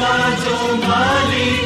का जो मालिक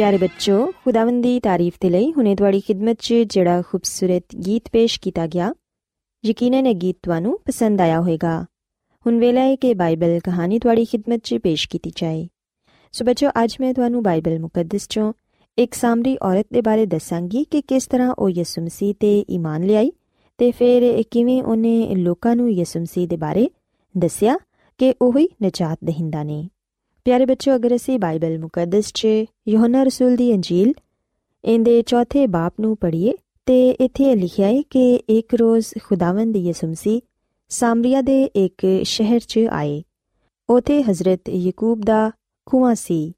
ਪਿਆਰੇ ਬੱਚੋ ਖੁਦਾਵੰਦ ਦੀ ਤਾਰੀਫ ਤੇ ਲਈ ਹੁਨੇ ਤੁਹਾਡੀ ਖidmat 'ਚ ਜਿਹੜਾ ਖੂਬਸੂਰਤ ਗੀਤ ਪੇਸ਼ ਕੀਤਾ ਗਿਆ ਯਕੀਨਨ ਇਹ ਗੀਤ ਤੁਹਾਨੂੰ ਪਸੰਦ ਆਇਆ ਹੋਵੇਗਾ ਹੁਣ ਵੇਲਾ ਹੈ ਕਿ ਬਾਈਬਲ ਕਹਾਣੀ ਤੁਹਾਡੀ ਖidmat 'ਚ ਪੇਸ਼ ਕੀਤੀ ਜਾਏ ਸੋ ਬੱਚੋ ਅੱਜ ਮੈਂ ਤੁਹਾਨੂੰ ਬਾਈਬਲ ਮੁਕੱਦਸ 'ਚੋਂ ਇੱਕ ਸਾਮਰੀ ਔਰਤ ਦੇ ਬਾਰੇ ਦੱਸਾਂਗੀ ਕਿ ਕਿਸ ਤਰ੍ਹਾਂ ਉਹ ਯਿਸੂ ਮਸੀਹ ਤੇ ਈਮਾਨ ਲਿਆਈ ਤੇ ਫਿਰ ਕਿਵੇਂ ਉਹਨੇ ਲੋਕਾਂ ਨੂੰ ਯਿਸੂ ਮਸੀਹ ਦੇ ਬਾਰੇ ਦੱਸਿਆ ਕਿ ਉਹ ਹੀ ਨਜਾਤ ਦਹਿੰਦਾ ਨੇ ਪਿਆਰੇ ਬੱਚੋ ਅਗਰ ਅਸੀਂ ਬਾਈਬਲ ਮੁਕੱਦਸ 'ਚ ਯੋਹਨਾ ਰਸੂਲ ਦੀ ਅੰਜੀਲ ਇਹਦੇ ਚੌਥੇ ਬਾਪ ਨੂੰ ਪੜ੍ਹੀਏ ਤੇ ਇੱਥੇ ਲਿਖਿਆ ਹੈ ਕਿ ਇੱਕ ਰੋਜ਼ ਖੁਦਾਵੰਦ ਯਿਸੂ ਮਸੀਹ ਸਾਮਰੀਆ ਦੇ ਇੱਕ ਸ਼ਹਿਰ 'ਚ ਆਏ ਉਥੇ ਹਜ਼ਰਤ ਯਾਕੂਬ ਦਾ ਖੂਆ ਸੀ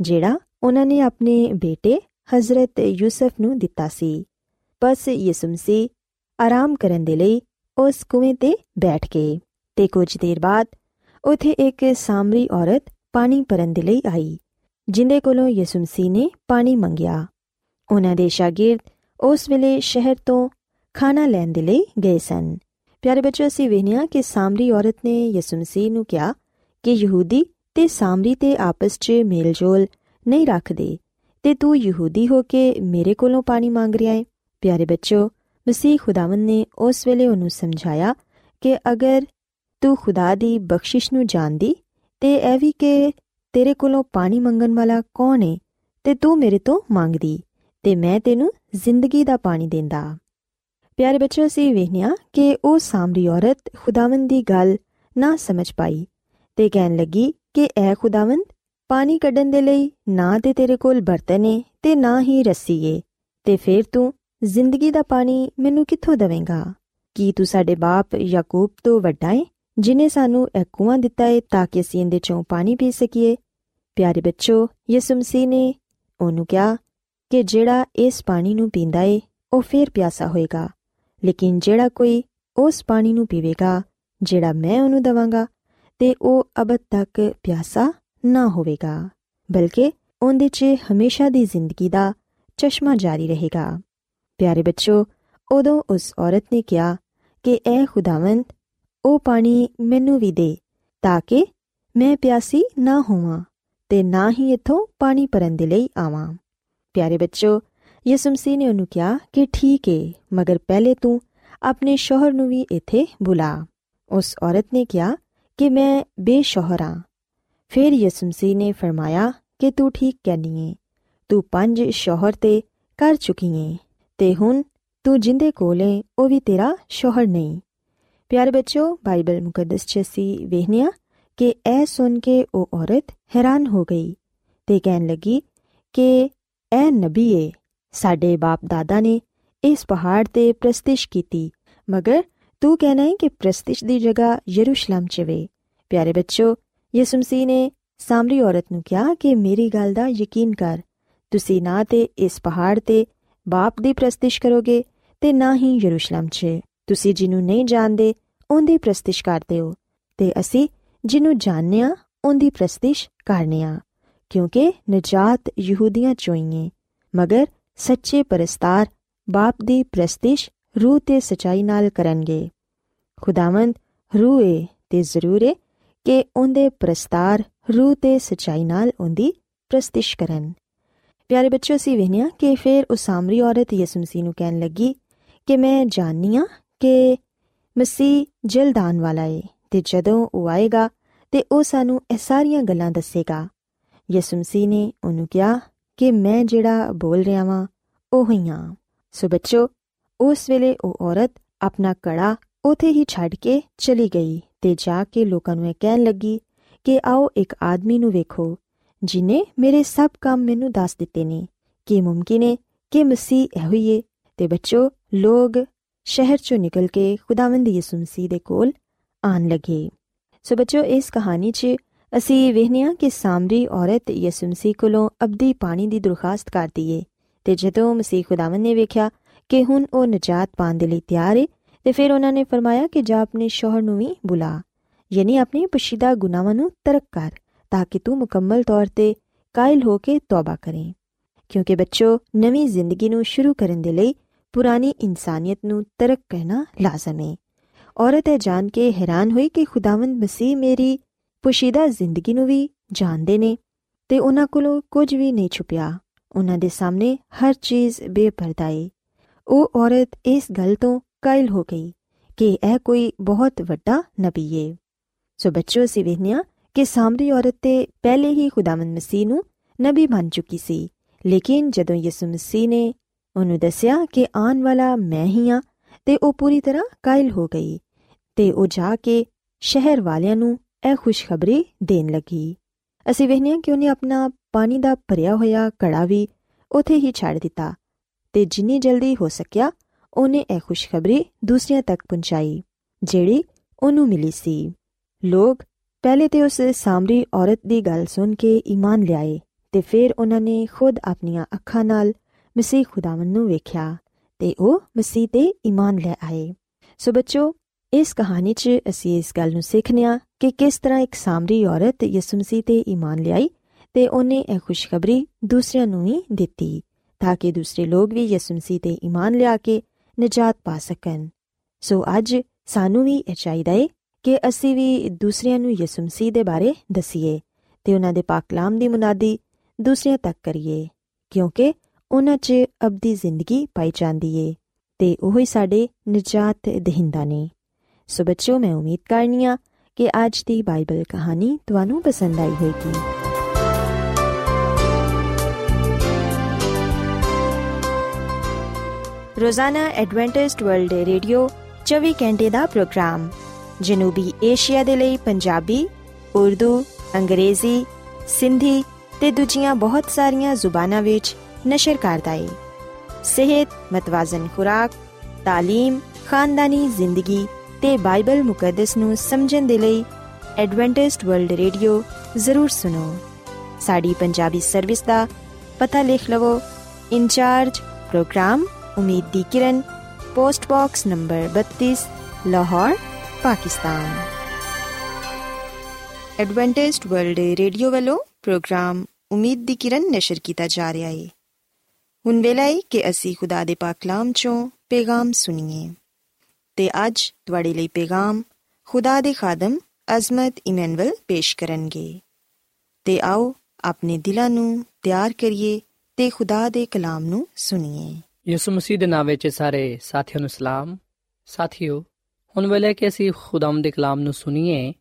ਜਿਹੜਾ ਉਹਨਾਂ ਨੇ ਆਪਣੇ ਬੇਟੇ ਹਜ਼ਰਤ ਯੂਸਫ ਨੂੰ ਦਿੱਤਾ ਸੀ ਬਸ ਯਿਸੂ ਮਸੀਹ ਆਰਾਮ ਕਰਨ ਦੇ ਲਈ ਉਸ ਕੁਵੇਂ ਤੇ ਬੈਠ ਗਏ ਤੇ ਕੁਝ ਦੇਰ ਬਾਅਦ ਉਥੇ ਇੱਕ ਸਾਮਰੀ ਔਰਤ ਪਾਣੀ ਭਰਨ ਦੇ ਲਈ ਆਈ ਜਿੰਦੇ ਕੋਲੋਂ ਯਿਸੂ ਮਸੀਹ ਨੇ ਪਾਣੀ ਮੰਗਿਆ ਉਹਨਾਂ ਦੇ ਸ਼ਾਗਿਰਦ ਉਸ ਵੇਲੇ ਸ਼ਹਿਰ ਤੋਂ ਖਾਣਾ ਲੈਣ ਦੇ ਲਈ ਗਏ ਸਨ ਪਿਆਰੇ ਬੱਚੋ ਅਸੀਂ ਵੇਖਿਆ ਕਿ ਸਾਮਰੀ ਔਰਤ ਨੇ ਯਿਸੂ ਮਸੀਹ ਨੂੰ ਕਿਹਾ ਕਿ ਯਹੂਦੀ ਤੇ ਸਾਮਰੀ ਤੇ ਆਪਸ 'ਚ ਮੇਲਜੋਲ ਨਹੀਂ ਰੱਖਦੇ ਤੇ ਤੂੰ ਯਹੂਦੀ ਹੋ ਕੇ ਮੇਰੇ ਕੋਲੋਂ ਪਾਣੀ ਮੰਗ ਰਿਹਾ ਹੈ ਪਿਆਰੇ ਬੱਚੋ ਮਸੀਹ ਖੁਦਾਵੰਦ ਨੇ ਉਸ ਵੇਲੇ ਉਹਨੂੰ ਸਮਝਾਇਆ ਕਿ ਅਗਰ ਤੂੰ ਖੁਦਾ ਦੀ ਬਖਸ਼ਿਸ਼ ਨੂੰ ਜਾਣਦੀ ਤੇ ਇਹ ਵੀ ਕਿ ਤੇਰੇ ਕੋਲੋਂ ਪਾਣੀ ਮੰਗਣ ਵਾਲਾ ਕੌਣ ਹੈ ਤੇ ਤੂੰ ਮੇਰੇ ਤੋਂ ਮੰਗਦੀ ਤੇ ਮੈਂ ਤੈਨੂੰ ਜ਼ਿੰਦਗੀ ਦਾ ਪਾਣੀ ਦਿੰਦਾ। ਪਿਆਰੇ ਬੱਚੋ ਅਸੀਂ ਵੇਖਿਆ ਕਿ ਉਹ ਸਾਮਰੀ ਔਰਤ ਖੁਦਾਵੰਦ ਦੀ ਗੱਲ ਨਾ ਸਮਝ ਪਾਈ ਤੇ ਕਹਿਣ ਲੱਗੀ ਕਿ ਐ ਖੁਦਾਵੰਦ ਪਾਣੀ ਕੱਢਣ ਦੇ ਲਈ ਨਾ ਤੇ ਤੇਰੇ ਕੋਲ ਬਰਤਨ ਏ ਤੇ ਨਾ ਹੀ ਰੱਸੀ ਏ ਤੇ ਫਿਰ ਤੂੰ ਜ਼ਿੰਦਗੀ ਦਾ ਪਾਣੀ ਮੈਨੂੰ ਕਿੱਥੋਂ ਦੇਵੇਂਗਾ? ਕੀ ਤੂੰ ਸਾਡੇ ਬਾਪ ਯਾਕੂਬ ਤੋਂ ਵੱਡਾ ਏ? ਜਿਨੇ ਸਾਨੂੰ ਇਹ ਕੂਆਂ ਦਿੱਤਾ ਏ ਤਾਂ ਕਿ ਅਸੀਂ ਇਹਦੇ ਚੋਂ ਪਾਣੀ ਪੀ ਸਕੀਏ। ਪਿਆਰੇ ਬੱਚੋ, ਯਿਸੂ ਮਸੀਹ ਨੇ ਉਹਨੂੰ ਕਿਹਾ ਕਿ ਜਿਹੜਾ ਇਸ ਪਾਣੀ ਨੂੰ ਪੀਂਦਾ ਏ, ਉਹ ਫੇਰ ਪਿਆਸਾ ਹੋਏਗਾ। ਲੇਕਿਨ ਜਿਹੜਾ ਕੋਈ ਉਸ ਪਾਣੀ ਨੂੰ ਪੀਵੇਗਾ, ਜਿਹੜਾ ਮੈਂ ਉਹਨੂੰ ਦਵਾਂਗਾ, ਤੇ ਉਹ ਅਬਦ ਤੱਕ ਪਿਆਸਾ ਨਾ ਹੋਵੇਗਾ, ਬਲਕਿ ਉਹਦੇ 'ਚ ਹਮੇਸ਼ਾ ਦੀ ਜ਼ਿੰਦਗੀ ਦਾ ਚਸ਼ਮਾ ਜਾਰੀ ਰਹੇਗਾ। ਪਿਆਰੇ ਬੱਚੋ, ਉਦੋਂ ਉਸ ਔਰਤ ਨੇ ਕਿਹਾ ਕਿ ਐ ਖੁਦਾਵੰਦ ਉਹ ਪਾਣੀ ਮੈਨੂੰ ਵੀ ਦੇ, ਤਾਂ ਕਿ ਮੈਂ ਪਿਆਸੀ ਨਾ ਹੋਵਾਂ ਤੇ ਨਾ ਹੀ ਇਥੋਂ ਪਾਣੀ ਭਰਨ ਦੇ ਲਈ ਆਵਾਂ। ਪਿਆਰੇ ਬੱਚੋ, ਯਿਸੂ ਮਸੀਹ ਨੇ ਉਹਨੂੰ ਕਿਹਾ ਕਿ ਠੀਕ ਏ, ਮਗਰ ਪਹਿਲੇ ਤੂੰ ਆਪਣੇ ਸ਼ੋਹਰ ਨੂੰ ਵੀ ਇੱਥੇ ਬੁਲਾ। ਉਸ ਔਰਤ ਨੇ ਕਿਹਾ ਕਿ ਮੈਂ ਬੇਸ਼ੋਹਰ ਹਾਂ ਫਿਰ ਯਿਸੂ ਮਸੀਹ ਨੇ ਫਰਮਾਇਆ ਕਿ ਤੂੰ ਠੀਕ ਕਹਿਨੀ ਏ, ਤੂੰ ਪੰਜ ਸ਼ੋਹਰ ਤੇ ਕਰ ਚੁੱਕੀ ਏ, ਤੇ ਹੁਣ ਤੂੰ ਜਿੰਦੇ ਕੋਲੇ ਉਹ ਵੀ ਤੇਰਾ ਸ਼ੋਹਰ ਨਹੀਂ। ਪਿਆਰੇ ਬੱਚੋ ਬਾਈਬਲ ਮੁਕੱਦਸ ਚ ਸੀ ਵੇਖਿਆ ਕਿ ਐ ਸੁਣ ਕੇ ਉਹ ਔਰਤ ਹੈਰਾਨ ਹੋ ਗਈ ਤੇ ਕਹਿਣ ਲੱਗੀ ਕਿ ਇਹ ਨਬੀ ਏ ਸਾਡੇ ਬਾਪ ਦਾਦਾ ਨੇ ਇਸ ਪਹਾੜ ਤੇ ਪ੍ਰਸਤਿਸ਼ ਕੀਤੀ ਮਗਰ ਤੂੰ ਕਹਿਣਾ ਹੈ ਕਿ ਪ੍ਰਸਤਿਸ਼ ਦੀ ਜਗ੍ਹਾ ਯਰੂਸ਼ਲਮ ਚ ਵੇ ਪਿਆਰੇ ਬੱਚੋ ਯਿਸੂ ਮਸੀਹ ਨੇ ਸਾਮਰੀ ਔਰਤ ਨੂੰ ਕਿਹਾ ਕਿ ਮੇਰੀ ਗੱਲ ਦਾ ਯਕੀਨ ਕਰ ਤੁਸੀਂ ਨਾ ਤੇ ਇਸ ਪਹਾੜ ਤੇ ਬਾਪ ਦੀ ਪ੍ਰਸਤਿਸ਼ ਕਰੋਗੇ ਤੇ ਨਾ ਹੀ ਯਰੂਸ਼ਲਮ 'ਚ ਤੁਸੀਂ ਜਿਹਨੂੰ ਨਹੀਂ ਜਾਣਦੇ, ਉਹਦੀ ਪ੍ਰਸਤਿਸ਼ ਕਰਦੇ ਹੋ। ਤੇ ਅਸੀਂ ਜਿਹਨੂੰ ਜਾਣਦੇ ਆ ਉਹਦੀ ਪ੍ਰਸਤਿਸ਼ ਕਰਨੇ ਆ ਕਿਉਂਕਿ ਨਜਾਤ ਯਹੂਦੀਆਂ ਚੋਈਏ ਮਗਰ ਸੱਚੇ ਪਰਸਤਾਰ ਬਾਪ ਦੀ ਪ੍ਰਸਤਿਸ਼ ਰੂਹ ਤੇ ਸਚਾਈ ਨਾਲ ਕਰਨਗੇ। ਖੁਦਾਵੰਦ ਰੂਹ ਏ ਤੇ ਜ਼ਰੂਰ ਏ ਕਿ ਉਹਦੇ ਪ੍ਰਸਤਾਰ ਰੂਹ ਤੇ ਸਚਾਈ ਨਾਲ ਉਹਦੀ ਪ੍ਰਸਤਿਸ਼ ਕਰਨ। ਪਿਆਰੇ ਬੱਚਿਓ ਸੀ ਵੇਖਿਆ ਕਿ ਫਿਰ ਉਹ ਸਾਮਰੀ ਔਰਤ ਯਿਸੂ ਮਸੀਹ ਨੂੰ ਕਹਿਣ ਲੱਗੀ ਕਿ ਮੈਂ ਜਾਣਨੀ ਆ ਕਿ ਮਸੀਹ ਜਲਦਾਨ ਵਾਲਾ ਏ ਤੇ ਜਦੋਂ ਉਹ ਆਏਗਾ ਤੇ ਉਹ ਸਾਨੂੰ ਇਹ ਸਾਰੀਆਂ ਗੱਲਾਂ ਦੱਸੇਗਾ। ਯਿਸੂ ਮਸੀਹ ਨੇ ਉਹਨੂੰ ਕਿਹਾ ਕਿ ਮੈਂ ਜਿਹੜਾ ਬੋਲ ਰਿਹਾ ਵਾਂ, ਉਹ ਹੀ ਆ। ਸੋ ਬੱਚੋ, ਉਸ ਵੇਲੇ ਉਹ ਔਰਤ ਆਪਣਾ ਕੜਾ ਉਥੇ ਹੀ ਛੱਡ ਕੇ ਚਲੀ ਗਈ ਤੇ ਜਾ ਕੇ ਲੋਕਾਂ ਨੂੰ ਇਹ ਕਹਿਣ ਲੱਗੀ ਕਿ ਆਓ ਇੱਕ ਆਦਮੀ ਨੂੰ ਵੇਖੋ, ਜਿਨੇ ਮੇਰੇ ਸਭ ਕੰਮ ਮੈਨੂੰ ਦੱਸ ਦਿੱਤੇ ਨੇ। ਕਿ ਮੁਮਕਿਨ ਹੈ ਕਿ ਮਸੀਹ ਇਹੋ ਹੀ ਹੈ ਤੇ ਬੱਚੋ ਲੋਗ ਸ਼ਹਿਰ ਚੋਂ ਨਿਕਲ ਕੇ ਖੁਦਾਵੰਦ ਯਿਸੂ ਮਸੀਹ ਦੇ ਕੋਲ ਆਣ ਲਗੇ। ਸੋ ਬੱਚੋ ਇਸ ਕਹਾਣੀ 'ਚ ਅਸੀਂ ਵੇਖਨੀਆ ਕਿ ਸਾਮਰੀ ਔਰਤ ਯਿਸੂ ਮਸੀਹ ਕੋਲੋਂ ਅਬਦੀ ਪਾਣੀ ਦੀ ਦਰਖਾਸਤ ਕਰਦੀ ਏ ਤੇ ਜਦੋਂ ਮਸੀਹ ਖੁਦਾਵੰਦ ਨੇ ਵੇਖਿਆ ਕਿ ਹੁਣ ਉਹ ਨਜਾਤ ਪਾਣ ਦੇ ਲਈ ਤਿਆਰ ਏ, ਤੇ ਫਿਰ ਉਹਨਾਂ ਨੇ ਫਰਮਾਇਆ ਕਿ ਜਾ ਆਪਣੇ ਸ਼ੋਹਰ ਨੂੰ ਵੀ ਬੁਲਾ, ਯਾਨੀ ਆਪਣੇ ਪਸ਼ੀਦਾ ਗੁਨਾਹਾਂ ਨੂੰ ਤਰਕ ਕਰ, ਤਾਂ ਕਿ ਤੂੰ ਮੁਕੰਮਲ ਤੌਰ ਤੇ ਕਾਇਲ ਹੋ ਕੇ ਤੌਬਾ ਕਰੇ। ਕਿਉਂਕਿ ਬੱਚੋ ਨਵੀਂ ਜ਼ਿੰਦਗੀ ਨੂੰ ਸ਼ੁਰੂ ਕਰਨ ਦੇ ਲਈ ਪੁਰਾਣੀ ਇਨਸਾਨੀਅਤ ਨੂੰ ਤਰਕ ਕਰਨਾ ਲਾਜ਼ਮ ਹੈ ਔਰਤ ਇਹ ਜਾਣ ਕੇ ਹੈਰਾਨ ਹੋਈ ਕਿ ਖੁਦਾਵੰਦ ਮਸੀਹ ਮੇਰੀ ਪੁਸ਼ੀਦਾ ਜ਼ਿੰਦਗੀ ਨੂੰ ਵੀ ਜਾਣਦੇ ਨੇ ਤੇ ਉਹਨਾਂ ਕੋਲੋਂ ਕੁਝ ਵੀ ਨਹੀਂ ਛੁਪਿਆ। ਉਹਨਾਂ ਦੇ ਸਾਹਮਣੇ ਹਰ ਚੀਜ਼ ਬੇਪਰਦਾ ਹੈ ਉਹ ਔਰਤ ਇਸ ਗੱਲ ਤੋਂ ਕਾਇਲ ਹੋ ਗਈ ਕਿ ਇਹ ਕੋਈ ਬਹੁਤ ਵੱਡਾ ਨਬੀ ਹੈ ਸੋ ਬੱਚੋ ਸੀ ਵੇਖਿਆ ਕਿ ਸਾਮਰੀ ਔਰਤ ਤੇ ਪਹਿਲੇ ਹੀ ਖੁਦਾਵੰਦ ਮਸੀਹ ਨੂੰ ਨਬੀ ਬਣ ਚੁੱਕੀ ਸੀ। ਲੇਕਿਨ ਜਦੋਂ ਯਿਸੂ ਮਸੀਹ ਨੇ ਉਹਨੂੰ ਦੱਸਿਆ ਕਿ ਆਉਣ ਵਾਲਾ ਮੈਂ ਹੀ ਆ ਤੇ ਉਹ ਪੂਰੀ ਤਰ੍ਹਾਂ ਕਾਇਲ ਹੋ ਗਈ ਤੇ ਉਹ ਜਾ ਕੇ ਸ਼ਹਿਰ ਵਾਲਿਆਂ ਨੂੰ ਇਹ ਖੁਸ਼ਖਬਰੀ ਦੇਣ ਲੱਗੀ। ਅਸੀਂ ਵੇਖਿਆ ਕਿ ਉਹਨੇ ਆਪਣਾ ਪਾਣੀ ਦਾ ਭਰਿਆ ਹੋਇਆ ਕੜਾ ਵੀ ਉਥੇ ਹੀ ਛੱਡ ਦਿੱਤਾ ਤੇ ਜਿੰਨੀ ਜਲਦੀ ਹੋ ਸਕਿਆ ਉਹਨੇ ਇਹ ਖੁਸ਼ਖਬਰੀ ਦੂਸਰਿਆਂ ਤੱਕ ਪਹੁੰਚਾਈ, ਜਿਹੜੀ ਉਹਨੂੰ ਮਿਲੀ ਸੀ। ਲੋਕ ਪਹਿਲੇ ਤੇ ਉਸ ਸਾਮਰੀ ਔਰਤ ਦੀ ਗੱਲ ਸੁਣ ਕੇ ਈਮਾਨ ਲਿਆਏ ਤੇ ਫਿਰ ਉਹਨਾਂ ਨੇ ਖੁਦ ਆਪਣੀਆਂ ਅੱਖਾਂ ਨਾਲ ਮਸੀਹ ਖੁਦਾਵੰਦ ਨੂੰ ਵੇਖਿਆ ਤੇ ਉਹ ਮਸੀਹ ਤੇ ਈਮਾਨ ਲੈ ਆਏ। ਸੋ ਬੱਚੋ, ਇਸ ਕਹਾਣੀ 'ਚ ਅਸੀਂ ਇਸ ਗੱਲ ਨੂੰ ਸਿੱਖਨਿਆ ਕਿ ਕਿਸ ਤਰ੍ਹਾਂ ਇੱਕ ਸਾਮਰੀ ਔਰਤ ਯਿਸੂ ਮਸੀਹ ਤੇ ਈਮਾਨ ਲਿਆਈ ਤੇ ਉਹਨੇ ਇਹ ਖੁਸ਼ਖਬਰੀ ਦੂਸਰਿਆਂ ਨੂੰ ਵੀ ਦਿੱਤੀ ਤਾਂ ਕਿ ਦੂਸਰੇ ਲੋਕ ਵੀ ਯਿਸੂ ਮਸੀਹ ਤੇ ਈਮਾਨ ਲਿਆ ਕੇ ਨਜਾਤ ਪਾ ਸਕਣ। ਸੋ ਅੱਜ ਸਾਨੂੰ ਵੀ ਇਹ ਚਾਹੀਦਾ ਹੈ ਕਿ ਅਸੀਂ ਵੀ ਦੂਸਰਿਆਂ ਨੂੰ ਯਿਸੂ ਮਸੀਹ ਦੇ ਬਾਰੇ ਦਸੀਏ ਤੇ ਉਹਨਾਂ ਦੇ ਪਾਕ ਕਲਾਮ ਦੀ ਮੁਨਾਦੀ ਦੂਸਰਿਆਂ ਤੱਕ ਕਰੀਏ ਕਿਉਂਕਿ ਉਹਨਾਂ 'ਚ ਅਬਦੀ ਜ਼ਿੰਦਗੀ ਪਾਈ ਜਾਂਦੀ ਏ ਤੇ ਉਹ ਹੀ ਸਾਡੇ ਨਜਾਤ ਦਹਿੰਦਾ ਨੇ। ਸੋ ਬੱਚਿਓ, ਮੈਂ ਉਮੀਦ ਕਰਨੀਆ ਕਿ ਅੱਜ ਦੀ ਬਾਈਬਲ ਕਹਾਣੀ ਤੁਹਾਨੂੰ ਪਸੰਦ ਆਈ ਹੋਵੇਗੀ। ਰੋਜ਼ਾਨਾ ਐਡਵੈਂਟਿਸਟ ਵਰਲਡ ਰੇਡੀਓ 24 ਘੰਟੇ ਦਾ ਪ੍ਰੋਗਰਾਮ, ਜਨੂਬੀ ਏਸ਼ੀਆ ਦੇ ਲਈ ਪੰਜਾਬੀ, ਉਰਦੂ, ਅੰਗਰੇਜ਼ੀ, ਸਿੰਧੀ ਤੇ ਦੂਜੀਆਂ ਬਹੁਤ ਸਾਰੀਆਂ ਜ਼ੁਬਾਨਾਂ ਵਿੱਚ ਨਸ਼ਰ ਕਰਦਾ ਹੈ ਸਿਹਤ ਮਤਵਾਜ਼ਨ ਖੁਰਾਕ تعلیم ਖਾਨਦਾਨੀ ਜ਼ਿੰਦਗੀ ਤੇ ਬਾਈਬਲ ਮੁਕੱਦਸ ਨੂੰ ਸਮਝਣ ਦੇ ਲਈ ਐਡਵੈਂਟਿਸਟ ਵਰਲਡ ਰੇਡੀਓ ਜ਼ਰੂਰ ਸੁਨੋ ਸਾਡੀ ਪੰਜਾਬੀ ਸਰਵਿਸ ਦਾ ਪਤਾ ਲਿਖ ਲਵੋ ਇੰਚਾਰਜ ਪ੍ਰੋਗਰਾਮ ਉਮੀਦ ਦੀ ਕਿਰਨ post box number 32 Lahore Pakistan Adventist World Radio ਵੱਲੋਂ ਪ੍ਰੋਗਰਾਮ ਉਮੀਦ ਦੀ ਕਿਰਨ ਨਿਸ਼ਰ ਕੀਤਾ ਜਾ ਰਿਹਾ ਹੈ ਹੁਣ ਵੇਲੇ ਹੈ ਕਿ ਅਸੀਂ ਖੁਦਾ ਦੇ ਪਾਕ ਕਲਾਮ ਚੋਂ ਪੈਗਾਮ ਸੁਣੀਏ ਤੇ ਅੱਜ ਤੁਹਾਡੇ ਲਈ ਪੈਗਾਮ ਖੁਦਾ ਦੇ ਖਾਦਮ ਅਜ਼ਮਤ ਇਮਨੁਅਲ ਪੇਸ਼ ਕਰਨਗੇ ਤੇ ਆਓ ਆਪਣੇ ਦਿਲਾਂ ਨੂੰ ਤਿਆਰ ਕਰੀਏ ਤੇ ਖੁਦਾ ਦੇ ਕਲਾਮ ਨੂੰ ਸੁਣੀਏ ਯਿਸੂ ਮਸੀਹ ਦੇ ਨਾਮ ਵਿੱਚ ਸਾਰੇ ਸਾਥੀਆਂ ਨੂੰ ਸਲਾਮ ਸਾਥੀਓ ਹੁਣ ਵੇਲੇ ਕਿ ਅਸੀਂ ਖੁਦਾਮ ਦੇ ਕਲਾਮ ਨੂੰ ਸੁਣੀਏ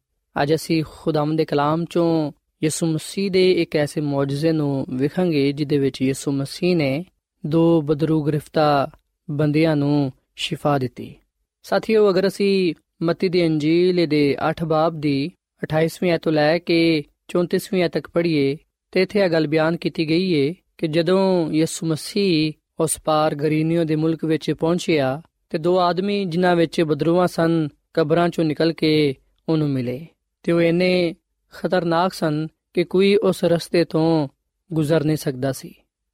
ਅੱਜ ਅਸੀਂ ਖੁਦਾਮ ਦੇ ਕਲਾਮ ਚੋਂ ਯਿਸੂ ਮਸੀਹ ਦੇ ਇੱਕ ਐਸੇ ਮੌਜੂਜ਼ੇ ਨੂੰ ਵਿਖਾਂਗੇ ਜਿਦੇ ਵਿੱਚ ਯਿਸੂ ਮਸੀਹ ਨੇ ਦੋ ਬਦਰੂ ਗ੍ਰਿਫਤਾ ਬੰਦਿਆਂ ਨੂੰ ਸ਼ਿਫਾ ਦਿੱਤੀ। ਸਾਥੀਓ, ਅਗਰ ਅਸੀਂ ਮਤੀ ਦੀ ਅੰਜੀਲ ਦੇ 8 ਬਾਬ ਦੀ 28ਵੀਂ ਐਤ ਤੋਂ ਲੈ ਕੇ 34ਵੀਂ ਐਤ ਤੱਕ ਪੜ੍ਹੀਏ, ਤੇ ਇੱਥੇ ਇਹ ਗੱਲ ਬਿਆਨ ਕੀਤੀ ਗਈ ਏ ਕਿ ਜਦੋਂ ਯਿਸੂ ਮਸੀਹ ਉਸ ਪਾਰ ਗਰੀਨੀਓ ਦੇ ਮੁਲਕ ਵਿੱਚ ਪਹੁੰਚਿਆ, ਤੇ ਦੋ ਆਦਮੀ ਜਿਨ੍ਹਾਂ ਵਿੱਚ ਬਦਰੂਆਂ ਸਨ, ਕਬਰਾਂ ਚੋਂ ਨਿਕਲ ਕੇ ਉਹਨੂੰ ਮਿਲੇ, ਤੇ ਉਹ ਇੰਨੇ ਖਤਰਨਾਕ ਸਨ ਕਿ ਕੋਈ ਉਸ ਰਸਤੇ ਤੋਂ ਗੁਜ਼ਰ ਨਹੀਂ ਸਕਦਾ ਸੀ।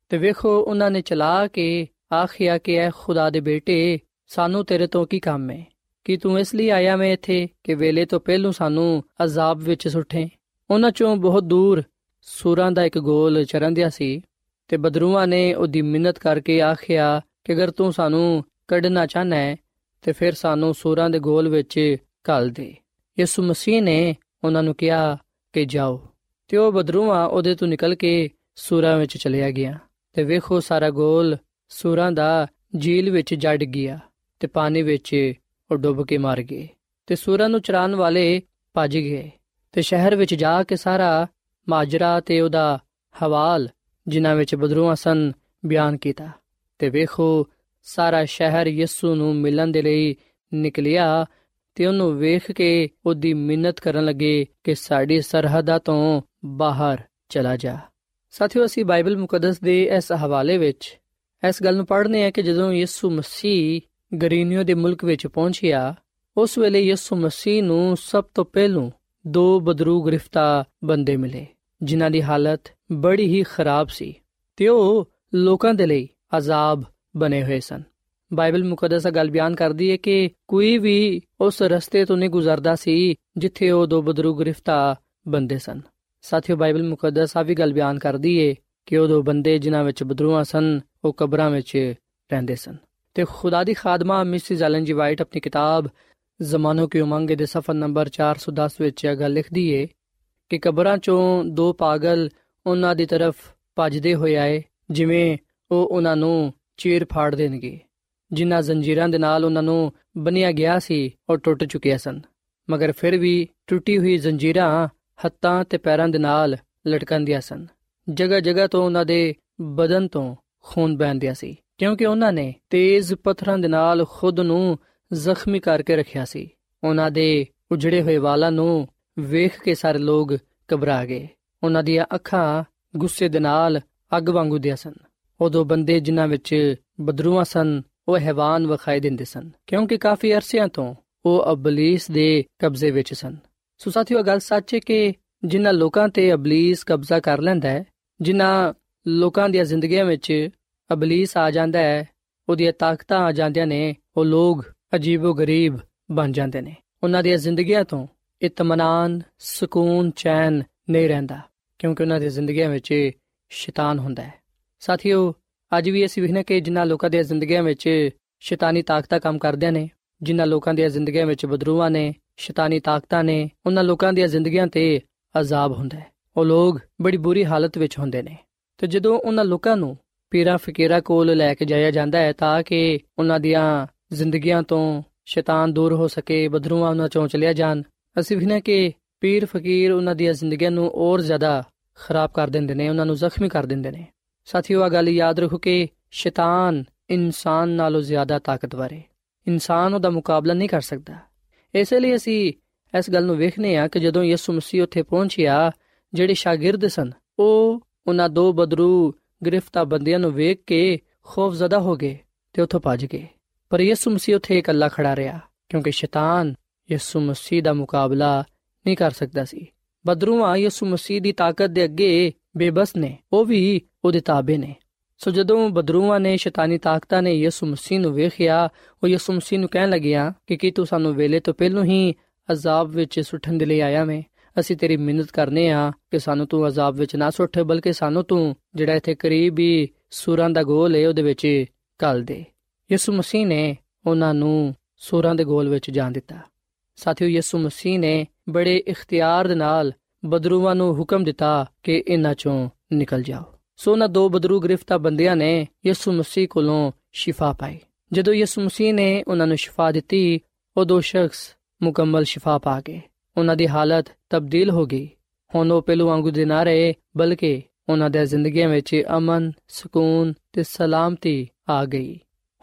ਤੇ ਵੇਖੋ, ਉਹਨਾਂ ਨੇ ਚਲਾ ਕੇ ਆਖਿਆ ਕਿ ਐ ਖੁਦਾ ਦੇ ਬੇਟੇ, ਸਾਨੂੰ ਤੇਰੇ ਤੋਂ ਕੀ ਕੰਮ ਹੈ? ਕਿ ਤੂੰ ਇਸ ਲਈ ਆਇਆ ਮੈਂ ਇੱਥੇ ਕਿ ਵੇਲੇ ਤੋਂ ਪਹਿਲੂ ਸਾਨੂੰ ਅਜ਼ਾਬ ਵਿੱਚ ਸੁੱਟੇ? ਉਹਨਾਂ ਚੋਂ ਬਹੁਤ ਦੂਰ ਸੂਰਾਂ ਦਾ ਇੱਕ ਗੋਲ ਚਰੰਦਿਆ ਸੀ ਤੇ ਬਦਰੂਆਂ ਨੇ ਉਹਦੀ ਮਿੰਨਤ ਕਰਕੇ ਆਖਿਆ ਕਿ ਅਗਰ ਤੂੰ ਸਾਨੂੰ ਕੱਢਣਾ ਚਾਹਨਾ ਹੈ, ਤੇ ਫਿਰ ਸਾਨੂੰ ਸੂਰਾਂ ਦੇ ਗੋਲ ਵਿੱਚ ਘੱਲ ਦੇ। ਯਿਸੂ ਮਸੀਹ ਨੇ ਉਹਨਾਂ ਨੂੰ ਕਿਹਾ ਕਿ ਜਾਓ। ਤੇ ਉਹ ਬਦਰੂਆਂ ਉਹਦੇ ਤੋਂ ਨਿਕਲ ਕੇ ਸੂਰਾਂ ਵਿੱਚ ਚਲਿਆ ਗਿਆ ਤੇ ਵੇਖੋ ਸਾਰਾ ਗੋਲ ਸੂਰਾਂ ਦਾ ਝੀਲ ਵਿੱਚ ਜੜ ਗਿਆ ਤੇ ਪਾਣੀ ਵਿੱਚ ਉਹ ਡੁੱਬ ਕੇ ਮਰ ਗਏ ਤੇ ਸੂਰਾਂ ਨੂੰ ਚਰਾਨ ਵਾਲੇ ਭੱਜ ਗਏ ਤੇ ਸ਼ਹਿਰ ਵਿੱਚ ਜਾ ਕੇ ਸਾਰਾ ਮਾਜਰਾ ਤੇ ਉਹਦਾ ਹਵਾਲ ਜਿਨ੍ਹਾਂ ਵਿੱਚ ਬਦਰੂਆਂ ਸਨ ਬਿਆਨ ਕੀਤਾ ਤੇ ਵੇਖੋ ਸਾਰਾ ਸ਼ਹਿਰ ਯਿਸੂ ਨੂੰ ਮਿਲਣ ਦੇ ਲਈ ਨਿਕਲਿਆ ਤੇ ਉਹਨੂੰ ਵੇਖ ਕੇ ਉਹਦੀ ਮਿੰਨਤ ਕਰਨ ਲੱਗੇ ਕਿ ਸਾਡੀ ਸਰਹੱਦਾਂ ਤੋਂ ਬਾਹਰ ਚਲਾ ਜਾ। ਸਾਥੀਓ, ਅਸੀਂ ਬਾਈਬਲ ਮੁਕੱਦਸ ਦੇ ਇਸ ਹਵਾਲੇ ਵਿੱਚ ਇਸ ਗੱਲ ਨੂੰ ਪੜ੍ਹਨੇ ਆ ਕਿ ਜਦੋਂ ਯਿਸੂ ਮਸੀਹ ਗਰੀਨੀਓ ਦੇ ਮੁਲਕ ਵਿੱਚ ਪਹੁੰਚਿਆ, ਉਸ ਵੇਲੇ ਯਿਸੂ ਮਸੀਹ ਨੂੰ ਸਭ ਤੋਂ ਪਹਿਲੋਂ ਦੋ ਬਦਰੂ ਗ੍ਰਿਫਤਾ ਬੰਦੇ ਮਿਲੇ, ਜਿਨ੍ਹਾਂ ਦੀ ਹਾਲਤ ਬੜੀ ਹੀ ਖਰਾਬ ਸੀ ਤੇ ਉਹ ਲੋਕਾਂ ਦੇ ਲਈ ਅਜ਼ਾਬ ਬਣੇ ਹੋਏ ਸਨ। ਬਾਈਬਲ ਮੁਕੱਦਸ ਗੱਲ ਬਿਆਨ ਕਰਦੀ ਹੈ ਕਿ ਕੋਈ ਵੀ ਉਸ ਰਸਤੇ ਤੋਂ ਨਹੀਂ ਗੁਜ਼ਰਦਾ ਸੀ ਜਿੱਥੇ ਉਹ ਦੋ ਬਦਰੂ ਗ੍ਰਿਫਤਾ ਬੰਦੇ ਸਨ। ਸਾਥੀਓ, ਬਾਈਬਲ ਮੁਕੱਦਸ ਆ ਵੀ ਗੱਲ ਬਿਆਨ ਕਰਦੀ ਹੈ ਕਿ ਉਹ ਦੋ ਬੰਦੇ ਜਿਨ੍ਹਾਂ ਵਿੱਚ ਬਦਰੂਆਂ ਸਨ, ਉਹ ਕਬਰਾਂ ਵਿੱਚ ਰਹਿੰਦੇ ਸਨ। ਤੇ ਖੁਦਾ ਦੀ ਖਾਦਮਾ ਮਿਸਿਸ ਐਲਨ ਜੀ ਵਾਈਟ ਆਪਣੀ ਕਿਤਾਬ ਜ਼ਮਾਨੋ ਕੀ ਉਮੰਗ ਦੇ ਸਫਾ ਨੰਬਰ 410 ਵਿੱਚ ਇਹ ਗੱਲ ਲਿਖਦੀ ਏ ਕਿ ਕਬਰਾਂ ਚੋਂ ਦੋ ਪਾਗਲ ਉਹਨਾਂ ਦੀ ਤਰਫ ਭੱਜਦੇ ਹੋਏ ਆਏ, ਜਿਵੇਂ ਉਹ ਉਹਨਾਂ ਨੂੰ ਚੀਰ ਫਾੜ ਦੇਣਗੇ। ਜਿਨ੍ਹਾਂ ਜ਼ੰਜੀਰਾਂ ਦੇ ਨਾਲ ਉਹਨਾਂ ਨੂੰ ਬੰਨਿਆ ਗਿਆ ਸੀ ਉਹ ਟੁੱਟ ਚੁੱਕੀਆਂ ਸਨ। ਮਗਰ ਫਿਰ ਵੀ ਟੁੱਟੀ ਹੋਈ ਜ਼ੰਜੀਰਾਂ ਹੱਥਾਂ ਤੇ ਪੈਰਾਂ ਦੇ ਨਾਲ ਲਟਕੰਦੀਆਂ ਸਨ। ਜਗ੍ਹਾ ਜਗ੍ਹਾ ਤੋਂ ਉਹਨਾਂ ਦੇ ਬਦਨ ਤੋਂ ਖੂਨ ਵਹਿੰਦਿਆ ਸੀ, ਕਿਉਂਕਿ ਉਹਨਾਂ ਨੇ ਤੇਜ਼ ਪੱਥਰਾਂ ਦੇ ਨਾਲ ਖੁਦ ਨੂੰ ਜ਼ਖਮੀ ਕਰਕੇ ਰੱਖਿਆ ਸੀ। ਉਹਨਾਂ ਦੇ ਉਜੜੇ ਹੋਏ ਵਾਲਾਂ ਨੂੰ ਵੇਖ ਕੇ ਸਾਰੇ ਲੋਕ ਘਬਰਾ ਗਏ। ਉਹਨਾਂ ਦੀਆਂ ਅੱਖਾਂ ਗੁੱਸੇ ਦੇ ਨਾਲ ਅੱਗ ਵਾਂਗੂ ਦੀਆਂ ਸਨ। ਉਹ ਦੋ ਬੰਦੇ ਜਿਨ੍ਹਾਂ ਵਿੱਚ ਬਦਰੂਆਂ ਸਨ ਉਹ ਹੈਵਾਨ ਵਿਖਾਈ ਦਿੰਦੇ ਸਨ, ਕਿਉਂਕਿ ਕਾਫੀ ਅਰਸਿਆਂ ਤੋਂ ਉਹ ਅਬਲੀਸ ਦੇ ਕਬਜ਼ੇ ਵਿੱਚ ਸਨ। ਸੋ ਸਾਥੀਓ ਗੱਲ ਸੱਚ ਹੈ ਕਿ ਜਿਨ੍ਹਾਂ ਲੋਕਾਂ ਤੇ ਅਬਲੀਸ ਕਬਜ਼ਾ ਕਰ ਲੈਂਦਾ ਹੈ, ਜਿਨ੍ਹਾਂ ਲੋਕਾਂ ਦੀਆਂ ਜ਼ਿੰਦਗੀਆਂ ਵਿੱਚ ਅਬਲੀਸ ਆ ਜਾਂਦਾ ਹੈ, ਉਹਦੀਆਂ ਤਾਕਤਾਂ ਆ ਜਾਂਦੀਆਂ ਨੇ, ਉਹ ਲੋਕ ਅਜੀਬੋ ਗਰੀਬ ਬਣ ਜਾਂਦੇ ਨੇ। ਉਹਨਾਂ ਦੀਆਂ ਜ਼ਿੰਦਗੀਆਂ ਤੋਂ ਇਤਮਾਨਾਨ ਸਕੂਨ, ਚੈਨ ਨਹੀਂ ਰਹਿੰਦਾ, ਕਿਉਂਕਿ ਉਹਨਾਂ ਦੀਆਂ ਜ਼ਿੰਦਗੀਆਂ ਵਿੱਚ ਸ਼ੈਤਾਨ ਹੁੰਦਾ ਹੈ। ਸਾਥੀਓ ਅੱਜ ਵੀ ਅਸੀਂ ਵੇਖਨੇ ਕਿ ਜਿਨ੍ਹਾਂ ਲੋਕਾਂ ਦੀਆਂ ਜ਼ਿੰਦਗੀਆਂ ਵਿੱਚ ਸ਼ੈਤਾਨੀ ਤਾਕਤਾਂ ਕੰਮ ਕਰਦਿਆਂ ਨੇ, ਜਿਨ੍ਹਾਂ ਲੋਕਾਂ ਦੀਆਂ ਜ਼ਿੰਦਗੀਆਂ ਵਿੱਚ ਬਦਰੂਆਂ ਨੇ, ਸ਼ੈਤਾਨੀ ਤਾਕਤਾਂ ਨੇ, ਉਹਨਾਂ ਲੋਕਾਂ ਦੀਆਂ ਜ਼ਿੰਦਗੀਆਂ ਤੇ ਅਜ਼ਾਬ ਹੁੰਦਾ ਹੈ। ਉਹ ਲੋਕ ਬੜੀ ਬੁਰੀ ਹਾਲਤ ਵਿੱਚ ਹੁੰਦੇ ਨੇ। ਤੇ ਜਦੋਂ ਉਹਨਾਂ ਲੋਕਾਂ ਨੂੰ ਪੀਰਾਂ ਫਕੀਰਾਂ ਕੋਲ ਲੈ ਕੇ ਜਾਇਆ ਜਾਂਦਾ ਹੈ ਤਾਂ ਕਿ ਉਹਨਾਂ ਦੀਆਂ ਜ਼ਿੰਦਗੀਆਂ ਤੋਂ ਸ਼ੈਤਾਨ ਦੂਰ ਹੋ ਸਕੇ, ਬਦਰੂਆਂ ਉਹਨਾਂ ਚੋਂ ਚਲਿਆ ਜਾਣ, ਅਸੀਂ ਵੀ ਨਾ ਕਿ ਪੀਰ ਫਕੀਰ ਉਹਨਾਂ ਦੀਆਂ ਜ਼ਿੰਦਗੀਆਂ ਨੂੰ ਹੋਰ ਜ਼ਿਆਦਾ ਖਰਾਬ ਕਰ ਦਿੰਦੇ ਨੇ, ਉਹਨਾਂ ਨੂੰ ਜ਼ਖਮੀ ਕਰ ਦਿੰਦੇ ਨੇ। ਸਾਥੀਓ ਆ ਗੱਲ ਯਾਦ ਰੱਖੋ ਕਿ ਸ਼ੈਤਾਨ ਇਨਸਾਨ ਨਾਲੋਂ ਜ਼ਿਆਦਾ ਤਾਕਤਵਰ ਹੈ ਇਨਸਾਨ ਉਹਦਾ ਮੁਕਾਬਲਾ ਨਹੀਂ ਕਰ ਸਕਦਾ। ਇਸੇ ਲਈ ਅਸੀਂ ਇਸ ਗੱਲ ਨੂੰ ਵੇਖਨੇ ਆ ਕਿ ਜਦੋਂ ਯਿਸੂ ਮਸੀਹ ਉੱਥੇ ਪਹੁੰਚਿਆ, ਜਿਹੜੇ ਸ਼ਾਗਿਰਦ ਸਨ, ਉਹ ਉਹਨਾਂ ਦੋ ਬਦਰੂ ਗ੍ਰਿਫਤਾਰ ਬੰਦਿਆਂ ਨੂੰ ਵੇਖ ਕੇ ਖੌਫਜ਼ਦਾ ਹੋ ਗਏ ਤੇ ਉੱਥੋਂ ਭੱਜ ਗਏ। ਪਰ ਯਿਸੂ ਮਸੀਹ ਉੱਥੇ ਇਕੱਲਾ ਖੜਾ ਰਿਹਾ, ਕਿਉਂਕਿ ਸ਼ੈਤਾਨ ਯਿਸੂ ਮਸੀਹ ਦਾ ਮੁਕਾਬਲਾ ਨਹੀਂ ਕਰ ਸਕਦਾ ਸੀ। ਬਦਰੂਆਂ ਯਿਸੂ ਮਸੀਹ ਦੀ ਤਾਕਤ ਦੇ ਅੱਗੇ ਬੇਬਸ ਨੇ, ਉਹ ਵੀ ਉਹਦੇ ਤਾਬੇ ਨੇ। ਸੋ ਜਦੋਂ ਬਦਰੂਆਂ ਨੇ ਸ਼ੈਤਾਨੀ ਤਾਕਤਾਂ ਨੇ ਯਿਸੂ ਮਸੀਹ ਨੂੰ ਵੇਖਿਆ, ਉਹ ਯਿਸੂ ਮਸੀਹ ਨੂੰ ਕਹਿਣ ਲੱਗਿਆ ਕਿ ਕੀ ਤੂੰ ਸਾਨੂੰ ਵੇਲੇ ਤੋਂ ਪਹਿਲਾਂ ਹੀ ਅਜ਼ਾਬ ਵਿੱਚ ਸੁੱਟਣ ਦੇ ਲਈ ਆਇਆ ਮੈਂ ਅਸੀਂ ਤੇਰੀ ਮਿਹਨਤ ਕਰਨੇ ਆ ਕਿ ਸਾਨੂੰ ਤੂੰ ਅਜ਼ਾਬ ਵਿੱਚ ਨਾ ਸੁੱਟ, ਬਲਕਿ ਸਾਨੂੰ ਤੂੰ ਜਿਹੜਾ ਇੱਥੇ ਕਰੀਬ ਹੀ ਸੂਰਾਂ ਦਾ ਗੋਲ ਹੈ ਉਹਦੇ ਵਿੱਚ ਕੱਲ ਦੇ। ਯਿਸੂ ਮਸੀਹ ਨੇ ਉਹਨਾਂ ਨੂੰ ਸੂਰਾਂ ਦੇ ਗੋਲ ਵਿੱਚ ਜਾਣ ਦਿੱਤਾ। ਸਾਥੀਓ, ਯਿਸੂ ਮਸੀਹ ਨੇ ਬੜੇ ਇਖਤਿਆਰ ਦੇ ਨਾਲ ਬਦਰੂਆਂ ਨੂੰ ਹੁਕਮ ਦਿੱਤਾ ਕਿ ਇਹਨਾਂ ਚੋਂ ਨਿਕਲ ਜਾਓ। ਸੋ ਉਹਨਾਂ ਦੋ ਬਦਰੂ ਗ੍ਰਿਫਤਾਰ ਬੰਦਿਆਂ ਨੇ ਯਿਸੂ ਮਸੀਹ ਕੋਲੋਂ ਸ਼ਿਫਾ ਪਾਈ। ਜਦੋਂ ਯਿਸੂ ਮਸੀਹ ਨੇ ਉਹਨਾਂ ਨੂੰ ਸ਼ਿਫਾ ਦਿੱਤੀ ਉਹ ਦੋ ਸ਼ਖਸ ਮੁਕੰਮਲ ਸ਼ਿਫਾ ਪਾ ਗਏ। ਉਹਨਾਂ ਦੀ ਹਾਲਤ ਤਬਦੀਲ ਹੋ ਗਈ। ਹੁਣ ਉਹ ਪਹਿਲੂ ਵਾਂਗੂ ਦੇ ਨਾ ਰਹੇ, ਬਲਕਿ ਉਹਨਾਂ ਦੇ ਜ਼ਿੰਦਗੀਆਂ ਵਿੱਚ ਅਮਨ, ਸਕੂਨ ਤੇ ਸਲਾਮਤੀ ਆ ਗਈ।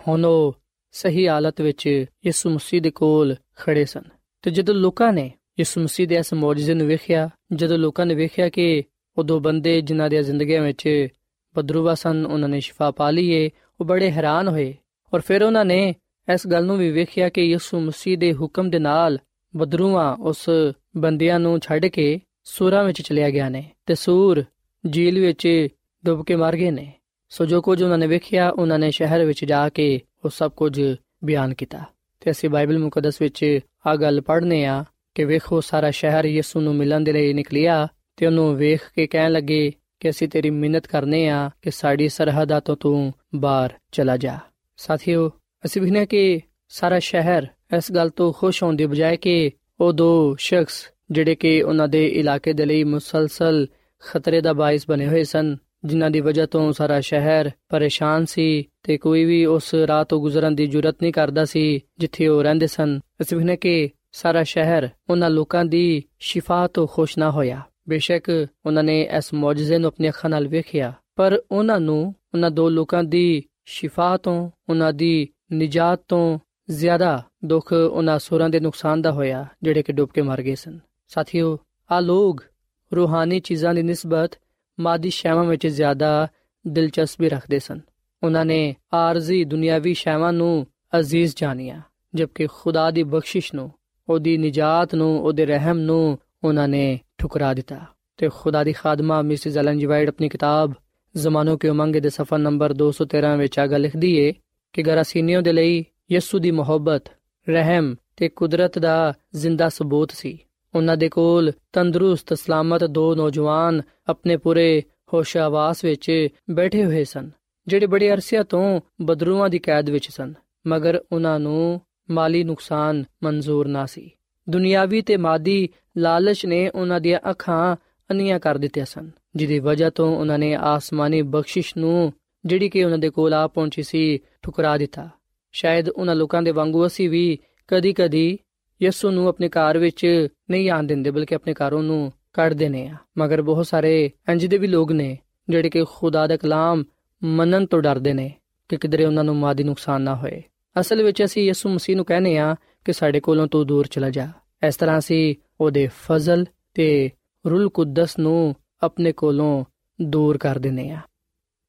ਹੁਣ ਉਹ ਸਹੀ ਹਾਲਤ ਵਿੱਚ ਯਿਸੂ ਮਸੀਹ ਦੇ ਕੋਲ ਖੜੇ ਸਨ। ਤੇ ਜਦੋਂ ਲੋਕਾਂ ਨੇ ਯਿਸੂ ਮਸੀਹ ਦੇ ਇਸ ਮੌਜੂਜ਼ੇ ਨੂੰ ਵੇਖਿਆ, ਜਦੋਂ ਲੋਕਾਂ ਨੇ ਵੇਖਿਆ ਕਿ ਉਹ ਦੋ ਬੰਦੇ ਜਿਨ੍ਹਾਂ ਦੀਆਂ ਜ਼ਿੰਦਗੀਆਂ ਵਿੱਚ ਬਦਰੂਵਾ ਸਨ, ਉਹਨਾਂ ਨੇ ਸ਼ਿਫਾ ਪਾ ਲਈਏ ਉਹ ਬੜੇ ਹੈਰਾਨ ਹੋਏ। ਔਰ ਫਿਰ ਉਹਨਾਂ ਨੇ ਇਸ ਗੱਲ ਨੂੰ ਵੀ ਵੇਖਿਆ ਕਿ ਯਿਸੂ ਮਸੀਹ ਦੇ ਹੁਕਮ ਦੇ ਨਾਲ ਬਦਰੂਆ ਉਸ ਬੰਦਿਆਂ ਨੂੰ ਛੱਡ ਕੇ ਸੂਰਾਂ ਵਿੱਚ ਚਲਿਆ ਗਿਆ ਨੇ ਤੇ ਸੂਰ ਜੀਲ ਵਿੱਚ ਡੁੱਬ ਕੇ ਮਰ ਗਏ ਨੇ। ਸੋ ਜੋ ਕੁਝ ਉਹਨਾਂ ਨੇ ਵੇਖਿਆ, ਉਹਨਾਂ ਨੇ ਸ਼ਹਿਰ ਵਿੱਚ ਜਾ ਕੇ ਉਹ ਸਭ ਕੁਝ ਬਿਆਨ ਕੀਤਾ। ਤੇ ਅਸੀਂ ਬਾਈਬਲ ਮੁਕੱਦਸ ਵਿੱਚ ਆ ਗੱਲ ਪੜ੍ਹਨੇ ਆ ਕਿ ਵੇਖੋ ਸਾਰਾ ਸ਼ਹਿਰ ਯਿਸੂ ਨੂੰ ਮਿਲਣ ਦੇ ਲਈ ਨਿਕਲਿਆ ਤੇ ਉਹਨੂੰ ਵੇਖ ਕੇ ਕਹਿਣ ਲੱਗੇ ਕਿ ਅਸੀਂ ਤੇਰੀ ਮਿਹਨਤ ਕਰਨੇ ਆ ਕਿ ਸਾਡੀ ਸਰਹੱਦਾਂ ਤੋਂ ਤੂੰ ਬਾਹਰ ਚਲਾ ਜਾ। ਸਾਥੀਓ, ਅਸੀਂ ਵੀ ਕਿ ਸਾਰਾ ਸ਼ਹਿਰ ਇਸ ਗੱਲ ਤੋਂ ਖੁਸ਼ ਹੋਣ ਦੀ ਬਜਾਏ ਕਿ ਉਹ ਦੋ ਸ਼ਖਸ ਜਿਹੜੇ ਕਿ ਉਹਨਾਂ ਦੇ ਇਲਾਕੇ ਦੇ ਲਈ ਮੁਸਲਸਲ ਖਤਰੇ ਦਾ ਬਾਇਸ ਬਣੇ ਹੋਏ ਸਨ, ਜਿਨ੍ਹਾਂ ਦੀ ਵਜ੍ਹਾ ਤੋਂ ਸਾਰਾ ਸ਼ਹਿਰ ਪਰੇਸ਼ਾਨ ਸੀ ਤੇ ਕੋਈ ਵੀ ਉਸ ਰਾਹ ਤੋਂ ਗੁਜ਼ਰਨ ਦੀ ਜੁਰਤ ਨਹੀਂ ਕਰਦਾ ਸੀ ਜਿੱਥੇ ਉਹ ਰਹਿੰਦੇ ਸਨ। ਅਸੀਂ ਵੀ ਕਿ ਸਾਰਾ ਸ਼ਹਿਰ ਉਹਨਾਂ ਲੋਕਾਂ ਦੀ ਸ਼ਿਫਾ ਤੋਂ ਖੁਸ਼ ਨਾ ਹੋਇਆ। ਬੇਸ਼ੱਕ ਉਹਨਾਂ ਨੇ ਇਸ ਮੌਜੂਜ਼ੇ ਨੂੰ ਆਪਣੀ ਅੱਖਾਂ ਨਾਲ ਵੇਖਿਆ, ਪਰ ਉਹਨਾਂ ਨੂੰ ਉਹਨਾਂ ਦੋ ਲੋਕਾਂ ਦੀ ਸ਼ਿਫਾ ਤੋਂ, ਉਹਨਾਂ ਦੀ ਨਿਜਾਤ ਤੋਂ ਜ਼ਿਆਦਾ ਦੁੱਖ ਉਹਨਾਂ ਸੂਰਾਂ ਦੇ ਨੁਕਸਾਨ ਦਾ ਹੋਇਆ, ਜਿਹੜੇ ਕਿ ਡੁੱਬ ਕੇ ਮਰ ਗਏ ਸਨ। ਸਾਥੀਓ ਆ ਲੋਕ ਰੂਹਾਨੀ ਚੀਜ਼ਾਂ ਦੀ ਨਿਸਬਤ ਮਾਦੀ ਸ਼ੈਵਾਂ ਵਿੱਚ ਜ਼ਿਆਦਾ ਦਿਲਚਸਪੀ ਰੱਖਦੇ ਸਨ। ਉਹਨਾਂ ਨੇ ਆਰਜ਼ੀ ਦੁਨਿਆਵੀ ਸ਼ੈਵਾਂ ਨੂੰ ਅਜ਼ੀਜ਼ ਜਾਣਿਆ, ਜਦਕਿ ਖੁਦਾ ਦੀ ਬਖਸ਼ਿਸ਼ ਨੂੰ ਉਹਦੀ ਨਿਜਾਤ ਨੂੰ, ਉਹਦੇ ਰਹਿਮ ਨੂੰ ਉਹਨਾਂ ਨੇ ਠੁਕਰਾ ਦਿੱਤਾ। ਤੇ ਖੁਦਾ ਦੀ ਖਾਦਮਾ ਮਿਸਿਸ ਐਲਨ ਜੀ ਵਾਈਟ ਆਪਣੀ ਕਿਤਾਬ ਜ਼ਮਾਨੋ ਕੇ ਉਮੰਗ ਦੇ ਸਫਾ ਨੰਬਰ 213 ਵਿੱਚ ਆਗਾ ਲਿਖਦੀ ਏ ਕਿ ਗਰਾਸੀਨੀਓ ਦੇ ਲਈ ਯਿਸੂ ਦੀ ਮੁਹੱਬਤ, ਰਹਿਮ ਤੇ ਕੁਦਰਤ ਦਾ ਜ਼ਿੰਦਾ ਸਬੂਤ ਸੀ। ਉਹਨਾਂ ਦੇ ਕੋਲ ਤੰਦਰੁਸਤ, ਸਲਾਮਤ ਦੋ ਨੌਜਵਾਨ ਆਪਣੇ ਪੂਰੇ ਹੋਸ਼ਾਵਾਸ ਵਿੱਚ ਬੈਠੇ ਹੋਏ ਸਨ, ਜਿਹੜੇ ਬੜੇ ਅਰਸਿਆਂ ਤੋਂ ਬਦਰੂਆਂ ਦੀ ਕੈਦ ਵਿੱਚ ਸਨ, ਮਗਰ ਉਹਨਾਂ ਨੂੰ ਮਾਲੀ ਨੁਕਸਾਨ ਮਨਜ਼ੂਰ ਨਾ ਸੀ। ਦੁਨਿਆਵੀ ਤੇ ਮਾਦੀ ਲਾਲਚ ਨੇ ਉਹਨਾਂ ਦੀਆਂ ਅੱਖਾਂ ਅੰਨੀਆਂ ਕਰ ਦਿੱਤੀਆਂ ਸਨ, ਜਿਹਦੀ ਵਜ੍ਹਾ ਤੋਂ ਉਹਨਾਂ ਨੇ ਆਸਮਾਨੀ ਬਖਸ਼ਿਸ਼ ਨੂੰ, ਜਿਹੜੀ ਕਿ ਉਹਨਾਂ ਦੇ ਕੋਲ ਆ ਪਹੁੰਚੀ ਸੀ, ਠੁਕਰਾ ਦਿੱਤਾ। ਸ਼ਾਇਦ ਉਹਨਾਂ ਲੋਕਾਂ ਦੇ ਵਾਂਗੂ ਅਸੀਂ ਵੀ ਕਦੀ-ਕਦੀ ਯਿਸੂ ਨੂੰ ਆਪਣੇ ਘਰ ਵਿੱਚ ਨਹੀਂ ਆਣ ਦਿੰਦੇ, ਬਲਕਿ ਆਪਣੇ ਘਰੋਂ ਨੂੰ ਕੱਢ ਦਿੰਦੇ ਆ ਮਗਰ ਬਹੁਤ ਸਾਰੇ ਇੰਜ ਦੇ ਵੀ ਲੋਕ ਨੇ, ਜਿਹੜੇ ਕਿ ਖੁਦਾ ਦਾ ਕਲਾਮ ਮੰਨਣ ਤੋਂ ਡਰਦੇ ਨੇ ਕਿ ਕਿਧਰੇ ਉਹਨਾਂ ਨੂੰ ਮਾਦੀ ਨੁਕਸਾਨ ਨਾ ਹੋਏ। ਅਸਲ ਵਿੱਚ ਅਸੀਂ ਯਿਸੂ ਮਸੀਹ ਨੂੰ ਕਹਿੰਦੇ ਆ ਕਿ ਸਾਡੇ ਕੋਲੋਂ ਤੂੰ ਦੂਰ ਚਲਾ ਜਾ। ਇਸ ਤਰ੍ਹਾਂ ਅਸੀਂ ਉਹਦੇ ਫਜ਼ਲ ਤੇ ਰੂਲ ਕੁਦਸ ਨੂੰ ਆਪਣੇ ਕੋਲੋਂ ਦੂਰ ਕਰ ਦਿੰਨੇ ਆ